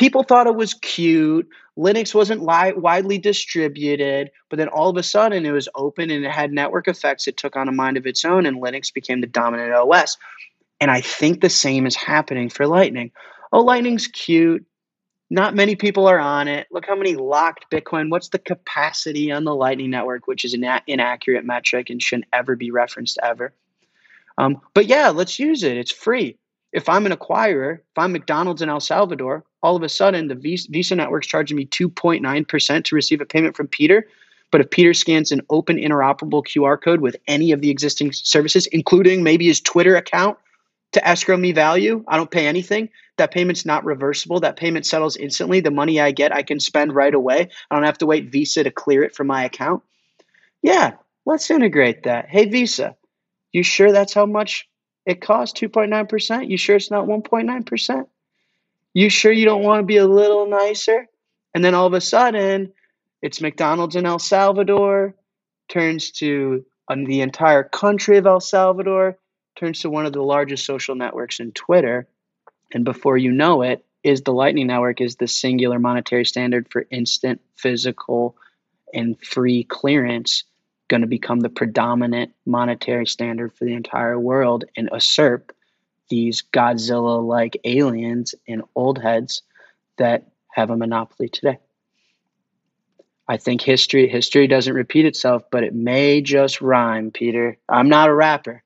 people thought it was cute. Linux wasn't li- widely distributed, but then all of a sudden it was open and it had network effects. It took on a mind of its own, and Linux became the dominant OS. And I think the same is happening for Lightning. Oh, Lightning's cute. Not many people are on it. Look how many locked Bitcoin. What's the capacity on the Lightning Network, which is an inaccurate metric and shouldn't ever be referenced ever. Um, but yeah, let's use it. It's free if I'm an acquirer, if I'm McDonald's in El Salvador, all of a sudden the Visa network's charging me 2.9% to receive a payment from Peter. But if Peter scans an open interoperable QR code with any of the existing services, including maybe his Twitter account to escrow me value, I don't pay anything. That payment's not reversible. That payment settles instantly. The money I get, I can spend right away. I don't have to wait Visa to clear it from my account. Yeah, let's integrate that. Hey, Visa, you sure that's how much it costs 2.9%. You sure it's not 1.9%? You sure you don't want to be a little nicer? And then all of a sudden, it's McDonald's in El Salvador, turns to um, the entire country of El Salvador, turns to one of the largest social networks in Twitter. And before you know it, is the Lightning Network is the singular monetary standard for instant physical and free clearance going to become the predominant monetary standard for the entire world and usurp these Godzilla like aliens and old heads that have a monopoly today. I think history history doesn't repeat itself, but it may just rhyme, Peter. I'm not a rapper,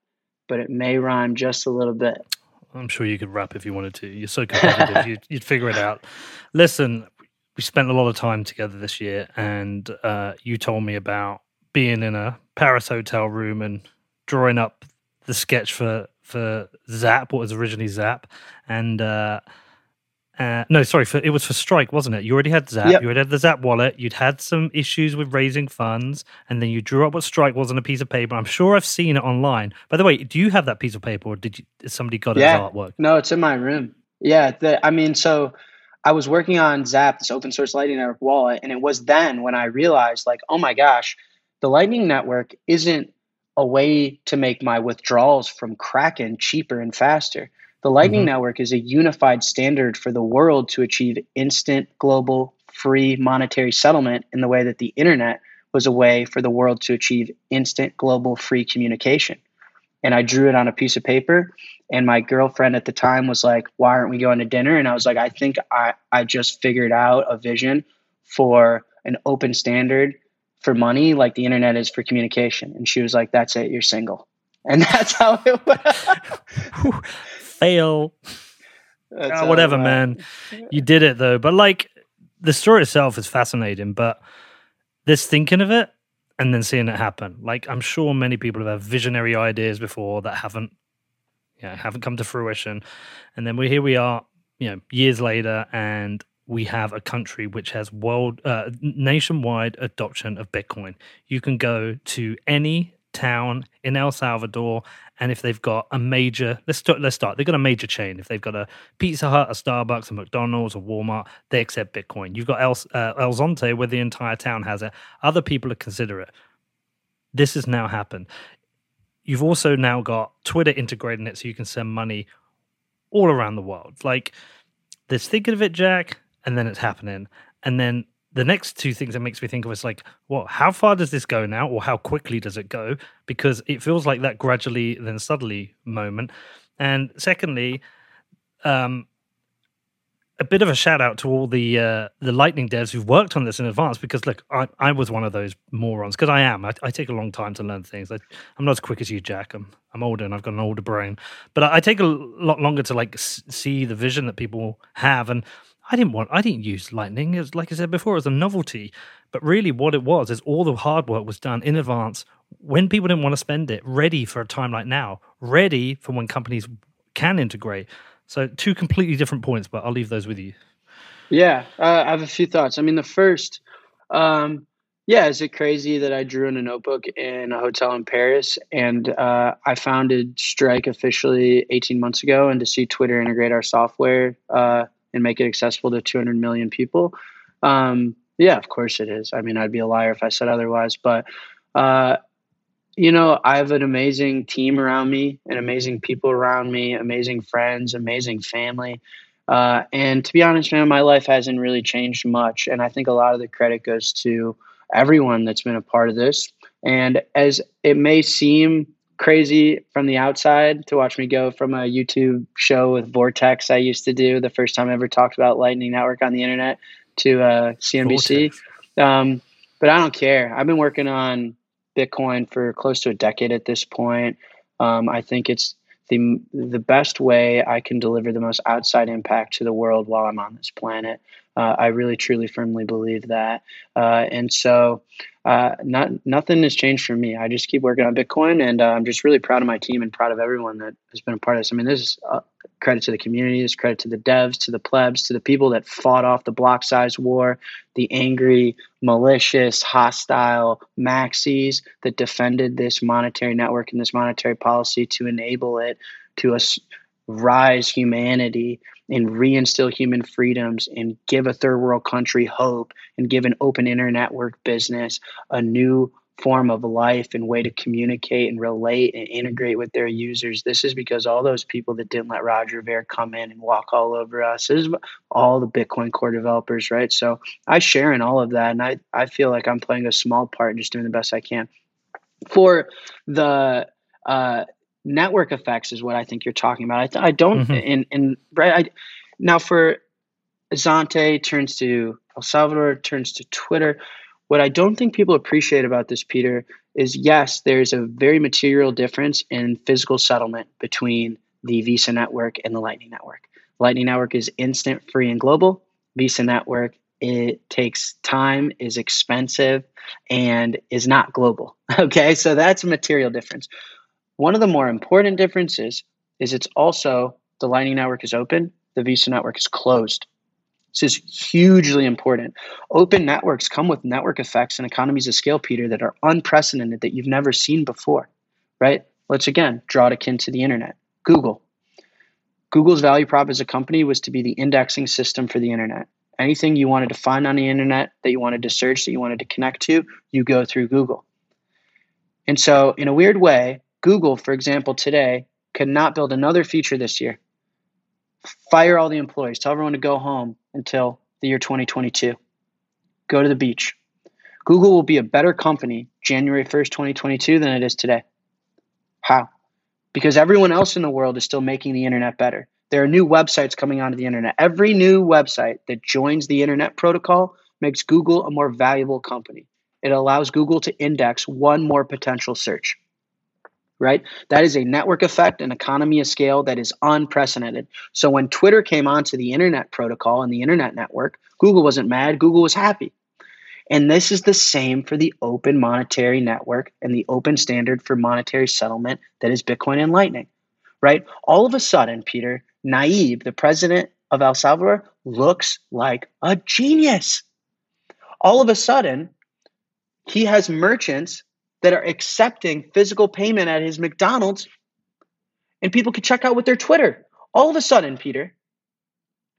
but it may rhyme just a little bit. I'm sure you could rap if you wanted to. You're so competitive, you'd, you'd, figure it out. Listen, we spent a lot of time together this year, and uh, you told me about being in a Paris hotel room and drawing up the sketch for for Zap, what was originally Zap, and uh, uh, no, sorry, for, it was for Strike, wasn't it? You already had Zap, yep. you already had the Zap wallet, you'd had some issues with raising funds, and then you drew up what Strike was on a piece of paper. I'm sure I've seen it online. By the way, do you have that piece of paper, or did you, somebody got yeah. it as artwork? No, it's in my room. Yeah, the, I mean, so I was working on Zap, this open source Lightning Network wallet, and it was then when I realized, like, oh my gosh the Lightning Network isn't a way to make my withdrawals from Kraken cheaper and faster. The Lightning mm-hmm. Network is a unified standard for the world to achieve instant, global, free monetary settlement in the way that the internet was a way for the world to achieve instant, global, free communication. And I drew it on a piece of paper. And my girlfriend at the time was like, Why aren't we going to dinner? And I was like, I think I, I just figured out a vision for an open standard for money like the internet is for communication. And she was like, That's it, you're single. And that's how it went. Fail. Oh, whatever, man. You did it though. But like the story itself is fascinating, but this thinking of it and then seeing it happen. Like I'm sure many people have had visionary ideas before that haven't yeah, haven't come to fruition. And then we here we are, you know, years later and we have a country which has world uh, nationwide adoption of Bitcoin. You can go to any town in El Salvador, and if they've got a major, let's start, let's start. They've got a major chain. If they've got a Pizza Hut, a Starbucks, a McDonald's, a Walmart, they accept Bitcoin. You've got El, uh, El Zonte, where the entire town has it. Other people are consider it. This has now happened. you've also now got Twitter integrating it so you can send money all around the world. Like there's thinking of it, Jack, and then it's happening. And then the next two things that makes me think of is like, well, how far does this go now, or how quickly does it go? Because it feels like that gradually then suddenly moment. And secondly, um, a bit of a shout out to all the uh, the Lightning devs who've worked on this in advance because look, I, I was one of those morons because I am. I, I, take a long time to learn things. I, am not as quick as you, Jack. I'm I'm older and I've got an older brain, but I, I take a lot longer to like s- see the vision that people have. And I didn't want I didn't use Lightning. It was like I said before, it was a novelty. But really, what it was is all the hard work was done in advance when people didn't want to spend it, ready for a time like now, ready for when companies can integrate. So two completely different points, but I'll leave those with you. Yeah, uh, I have a few thoughts. I mean, the first, um, yeah, is it crazy that I drew in a notebook in a hotel in Paris and uh, I founded Strike officially 18 months ago, and to see Twitter integrate our software uh, and make it accessible to 200 million people. Um, yeah, of course it is. I mean, I'd be a liar if I said otherwise, but uh, you know, I have an amazing team around me and amazing people around me, amazing friends, amazing family. Uh, and to be honest, man, my life hasn't really changed much. And I think a lot of the credit goes to everyone that's been a part of this. And as it may seem crazy from the outside to watch me go from a YouTube show with Vortex I used to do the first time I ever talked about Lightning Network on the internet to uh, CNBC. Um, but I don't care. I've been working on Bitcoin for close to a decade at this point. Um, I think it's the the best way I can deliver the most outside impact to the world while I'm on this planet. Uh, I really, truly, firmly believe that, uh, and so uh, not nothing has changed for me. I just keep working on Bitcoin, and uh, I'm just really proud of my team and proud of everyone that has been a part of this. I mean, this is uh, credit to the community, this credit to the devs, to the plebs, to the people that fought off the block size war, the angry, malicious, hostile maxis that defended this monetary network and this monetary policy to enable it to us rise humanity and reinstill human freedoms and give a third world country hope and give an open internet work business a new form of life and way to communicate and relate and integrate with their users. This is because all those people that didn't let Roger Ver come in and walk all over us this is all the Bitcoin core developers, right? So I share in all of that, and I I feel like I'm playing a small part and just doing the best I can. For the uh, network effects is what I think you're talking about. I, I don't, mm-hmm. and and right. I, now for Zonte turns to El Salvador, turns to Twitter. What I don't think people appreciate about this, Peter, is yes, there's a very material difference in physical settlement between the Visa network and the Lightning network. Lightning network is instant, free, and global. Visa network it takes time, is expensive, and is not global. Okay, so that's a material difference. One of the more important differences is it's also the Lightning Network is open, the Visa network is closed. This is hugely important. Open networks come with network effects and economies of scale, Peter, that are unprecedented that you've never seen before, right? Let's again draw it akin to the internet. Google. Google's value prop as a company was to be the indexing system for the internet. Anything you wanted to find on the internet that you wanted to search, that you wanted to connect to, you go through Google. And so, in a weird way, Google, for example, today could not build another feature this year. Fire all the employees, tell everyone to go home until the year 2022. Go to the beach. Google will be a better company January 1st, 2022 than it is today. How? Because everyone else in the world is still making the internet better. There are new websites coming onto the internet. Every new website that joins the internet protocol makes Google a more valuable company. It allows Google to index one more potential search right? That is a network effect, an economy of scale that is unprecedented. So when Twitter came onto the internet protocol and the internet network, Google wasn't mad, Google was happy. And this is the same for the open monetary network and the open standard for monetary settlement that is Bitcoin and Lightning, right? All of a sudden, Peter, Nayib, the president of El Salvador, looks like a genius. All of a sudden, he has merchants that are accepting physical payment at his McDonald's, and people can check out with their Twitter. All of a sudden, Peter,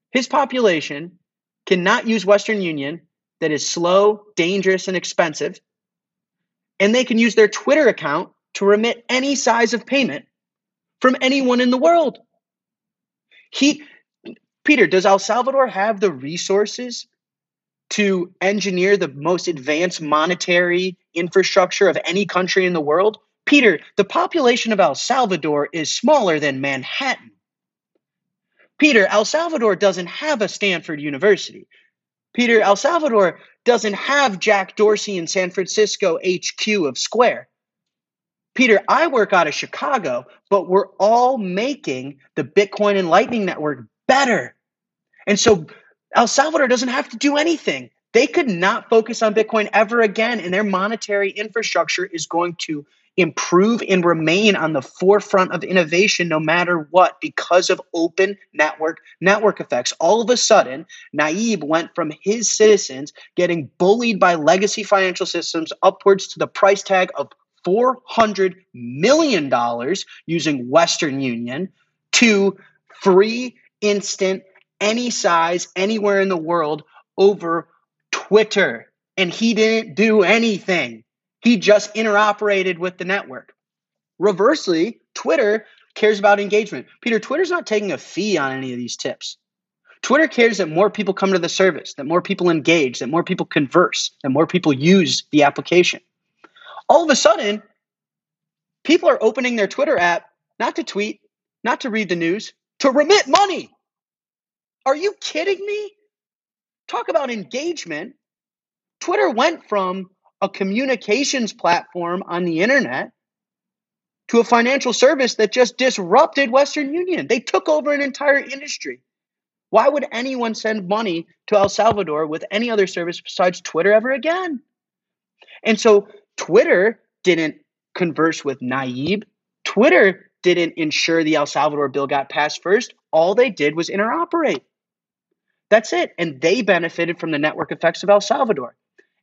his population cannot use Western Union that is slow, dangerous, and expensive. And they can use their Twitter account to remit any size of payment from anyone in the world. He, Peter, does El Salvador have the resources to engineer the most advanced monetary infrastructure of any country in the world? Peter, the population of El Salvador is smaller than Manhattan. Peter, El Salvador doesn't have a Stanford University. Peter, El Salvador doesn't have Jack Dorsey in San Francisco HQ of Square. Peter, I work out of Chicago, but we're all making the Bitcoin and Lightning Network better. And so El Salvador doesn't have to do anything. They could not focus on Bitcoin ever again, and their monetary infrastructure is going to improve and remain on the forefront of innovation no matter what because of open network network effects. All of a sudden, Nayib went from his citizens getting bullied by legacy financial systems upwards to the price tag of $400 million using Western Union to free, instant, any size, anywhere in the world over Twitter. And he didn't do anything. He just interoperated with the network. Reversely, Twitter cares about engagement. Peter, Twitter's not taking a fee on any of these tips. Twitter cares that more people come to the service, that more people engage, that more people converse, that more people use the application. All of a sudden, people are opening their Twitter app not to tweet, not to read the news, to remit money. Are you kidding me? Talk about engagement. Twitter went from a communications platform on the internet to a financial service that just disrupted Western Union. They took over an entire industry. Why would anyone send money to El Salvador with any other service besides Twitter ever again? And so Twitter didn't converse with Nayib. Twitter didn't ensure the El Salvador bill got passed first. All they did was interoperate. That's it. And they benefited from the network effects of El Salvador.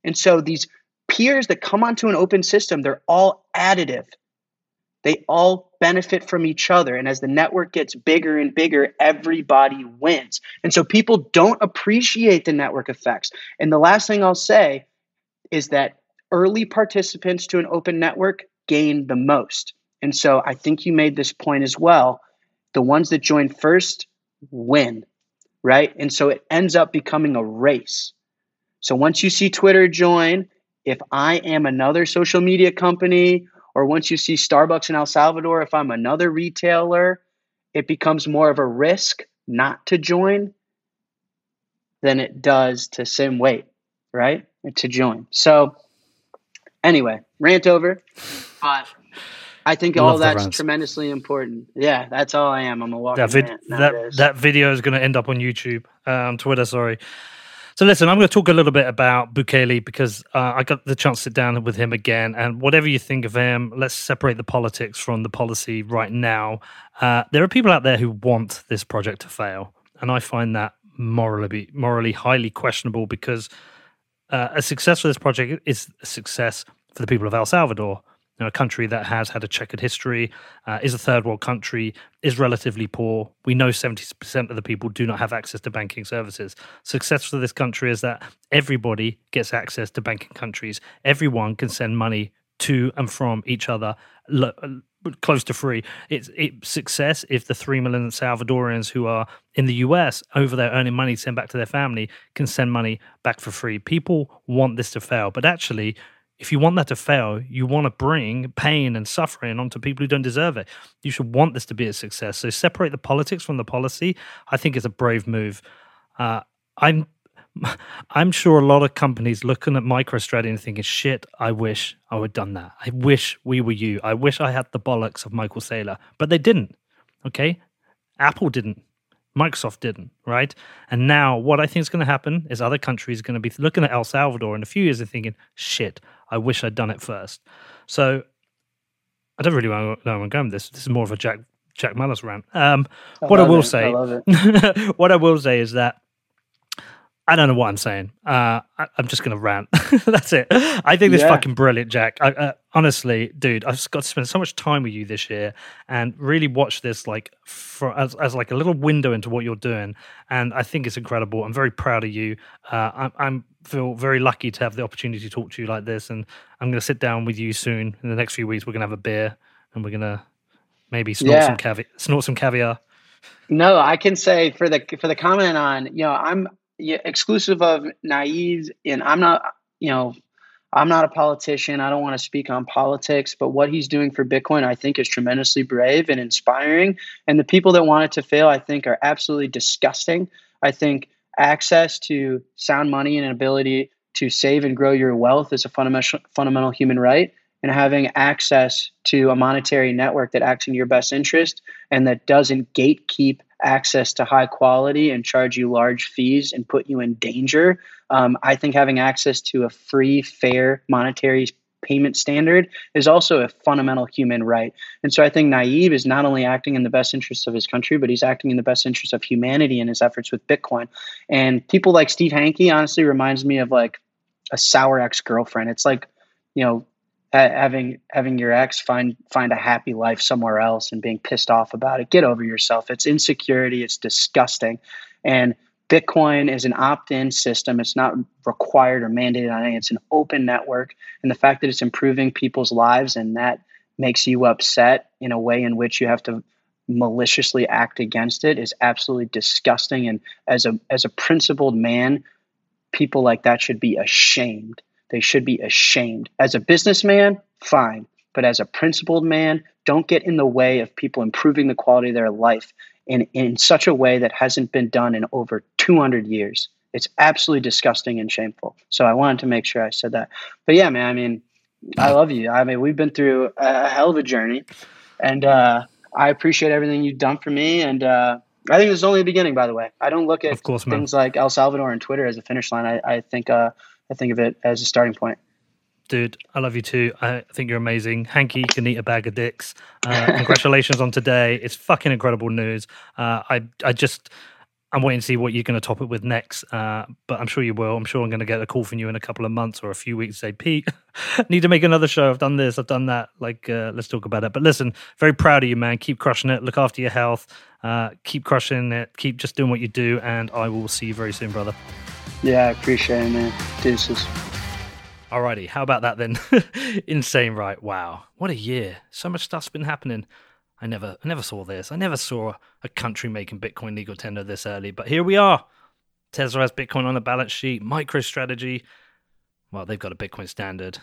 And so these peers that come onto an open system, they're all additive. They all benefit from each other. And as the network gets bigger and bigger, everybody wins. And so people don't appreciate the network effects. And the last thing I'll say is that early participants to an open network gain the most. And so I think you made this point as well. The ones that join first win, right? And so it ends up becoming a race. So once you see Twitter join, if I am another social media company, or once you see Starbucks in El Salvador, if I'm another retailer, it becomes more of a risk not to join than it does to sim wait, right? To join. So, anyway, rant over. But I think all that's tremendously important. Yeah, that's all I am. I'm a walking that vid- that, that video is going to end up on YouTube, on Twitter. Sorry. So listen, I'm going to talk a little bit about Bukele because uh, I got the chance to sit down with him again. And whatever you think of him, let's separate the politics from the policy right now. Uh, there are people out there who want this project to fail, and I find that morally morally highly questionable because uh, a success for this project is a success for the people of El Salvador know, a country that has had a checkered history, uh, is a third world country, is relatively poor. We know 70% of the people do not have access to banking services. Success for this country is that everybody gets access to banking countries. Everyone can send money to and from each other lo- close to free. It's it, success if the 3 million Salvadorians who are in the US over there earning money to send back to their family can send money back for free. People want this to fail, but actually if you want that to fail, you want to bring pain and suffering onto people who don't deserve it. You should want this to be a success. So separate the politics from the policy. I think it's a brave move. Uh, I'm I'm sure a lot of companies looking at MicroStrategy and thinking, "Shit, I wish I would done that. I wish we were you. I wish I had the bollocks of Michael Saylor." But they didn't. Okay, Apple didn't. Microsoft didn't, right? And now what I think is going to happen is other countries are going to be looking at El Salvador in a few years and thinking, shit, I wish I'd done it first. So I don't really know where I'm going with this. This is more of a Jack Jack Mallers rant. Um, I what I will it. say, I what I will say is that I don't know what I'm saying. Uh, I, am just going to rant. That's it. I think this yeah. fucking brilliant, Jack. I, uh, honestly, dude, I've got to spend so much time with you this year and really watch this like for as, as like a little window into what you're doing. And I think it's incredible. I'm very proud of you. Uh, I'm, I'm feel very lucky to have the opportunity to talk to you like this. And I'm going to sit down with you soon. In the next few weeks, we're going to have a beer and we're going to maybe snort yeah. some caviar. Snort some caviar. No, I can say for the for the comment on you know I'm exclusive of Nayib, and I'm not you know I'm not a politician. I don't want to speak on politics, but what he's doing for Bitcoin, I think, is tremendously brave and inspiring. And the people that want it to fail, I think, are absolutely disgusting. I think access to sound money and an ability to save and grow your wealth is a fundamental fundamental human right and having access to a monetary network that acts in your best interest and that doesn't gatekeep access to high quality and charge you large fees and put you in danger. Um, I think having access to a free, fair monetary payment standard is also a fundamental human right. And so I think Nayib is not only acting in the best interest of his country, but he's acting in the best interest of humanity in his efforts with Bitcoin. And people like Steve Hanke honestly reminds me of like a sour ex girlfriend. It's like, you know, having having your ex find find a happy life somewhere else and being pissed off about it get over yourself it's insecurity it's disgusting and bitcoin is an opt-in system. It's not required or mandated on any it's an open network. And the fact that it's improving people's lives and that makes you upset in a way in which you have to maliciously act against it is absolutely disgusting. And as a as a principled man people like that should be ashamed. They should be ashamed. As a businessman, fine. But as a principled man, don't get in the way of people improving the quality of their life in, in such a way that hasn't been done in over 200 years. It's absolutely disgusting and shameful. So I wanted to make sure I said that. But yeah, man, I mean, I love you. I mean, we've been through a hell of a journey, and uh, I appreciate everything you've done for me. And uh, I think this is only the beginning, by the way. I don't look at of course, things like El Salvador and Twitter as a finish line. I, I think uh, I think of it as a starting point. Dude, I love you too. I think you're amazing. Hanke can eat a bag of dicks. Uh, congratulations on today. It's fucking incredible news. Uh, I I just I'm waiting to see what you're going to top it with next. Uh, but I'm sure you will. I'm sure I'm going to get a call from you in a couple of months or a few weeks. Say, Pete, need to make another show. I've done this. I've done that. Like, uh, let's talk about it. But listen, very proud of you, man. Keep crushing it. Look after your health. Uh, keep crushing it. Keep just doing what you do. And I will see you very soon, brother. Yeah, I appreciate it, man. Deuces. Alrighty, how about that then? Insane, right? Wow, what a year! So much stuff's been happening. I never, I never saw this. I never saw a country making Bitcoin legal tender this early, but here we are. Tesla has Bitcoin on the balance sheet. MicroStrategy, well, they've got a Bitcoin standard.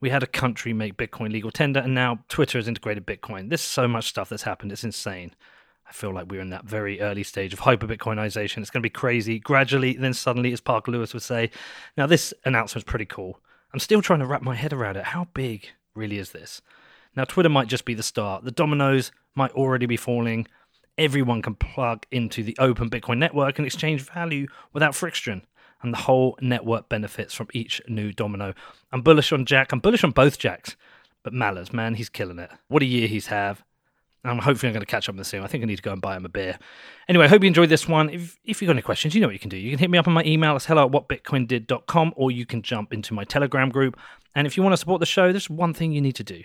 We had a country make Bitcoin legal tender, and now Twitter has integrated Bitcoin. There's so much stuff that's happened. It's insane. I feel like we're in that very early stage of hyper Bitcoinization. It's going to be crazy gradually, then suddenly, as Parker Lewis would say. Now, this announcement's pretty cool. I'm still trying to wrap my head around it. How big really is this? Now, Twitter might just be the start. The dominoes might already be falling. Everyone can plug into the open Bitcoin network and exchange value without friction. And the whole network benefits from each new domino. I'm bullish on Jack. I'm bullish on both Jacks. But Mallers, man, he's killing it. What a year he's had. I'm hopefully I'm going to catch up with soon. I think I need to go and buy him a beer. Anyway, I hope you enjoyed this one. If, if you've got any questions, you know what you can do. You can hit me up on my email. It's hello at whatbitcoindid.com or you can jump into my Telegram group. And if you want to support the show, there's one thing you need to do.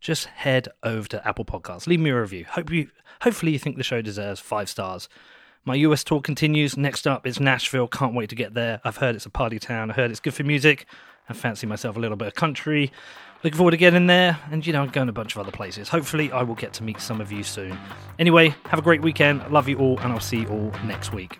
Just head over to Apple Podcasts. Leave me a review. Hope you, hopefully you think the show deserves five stars. My US tour continues. Next up is Nashville. Can't wait to get there. I've heard it's a party town. I heard it's good for music. I fancy myself a little bit of country. Looking forward to getting there and, you know, going to a bunch of other places. Hopefully, I will get to meet some of you soon. Anyway, have a great weekend. Love you all, and I'll see you all next week.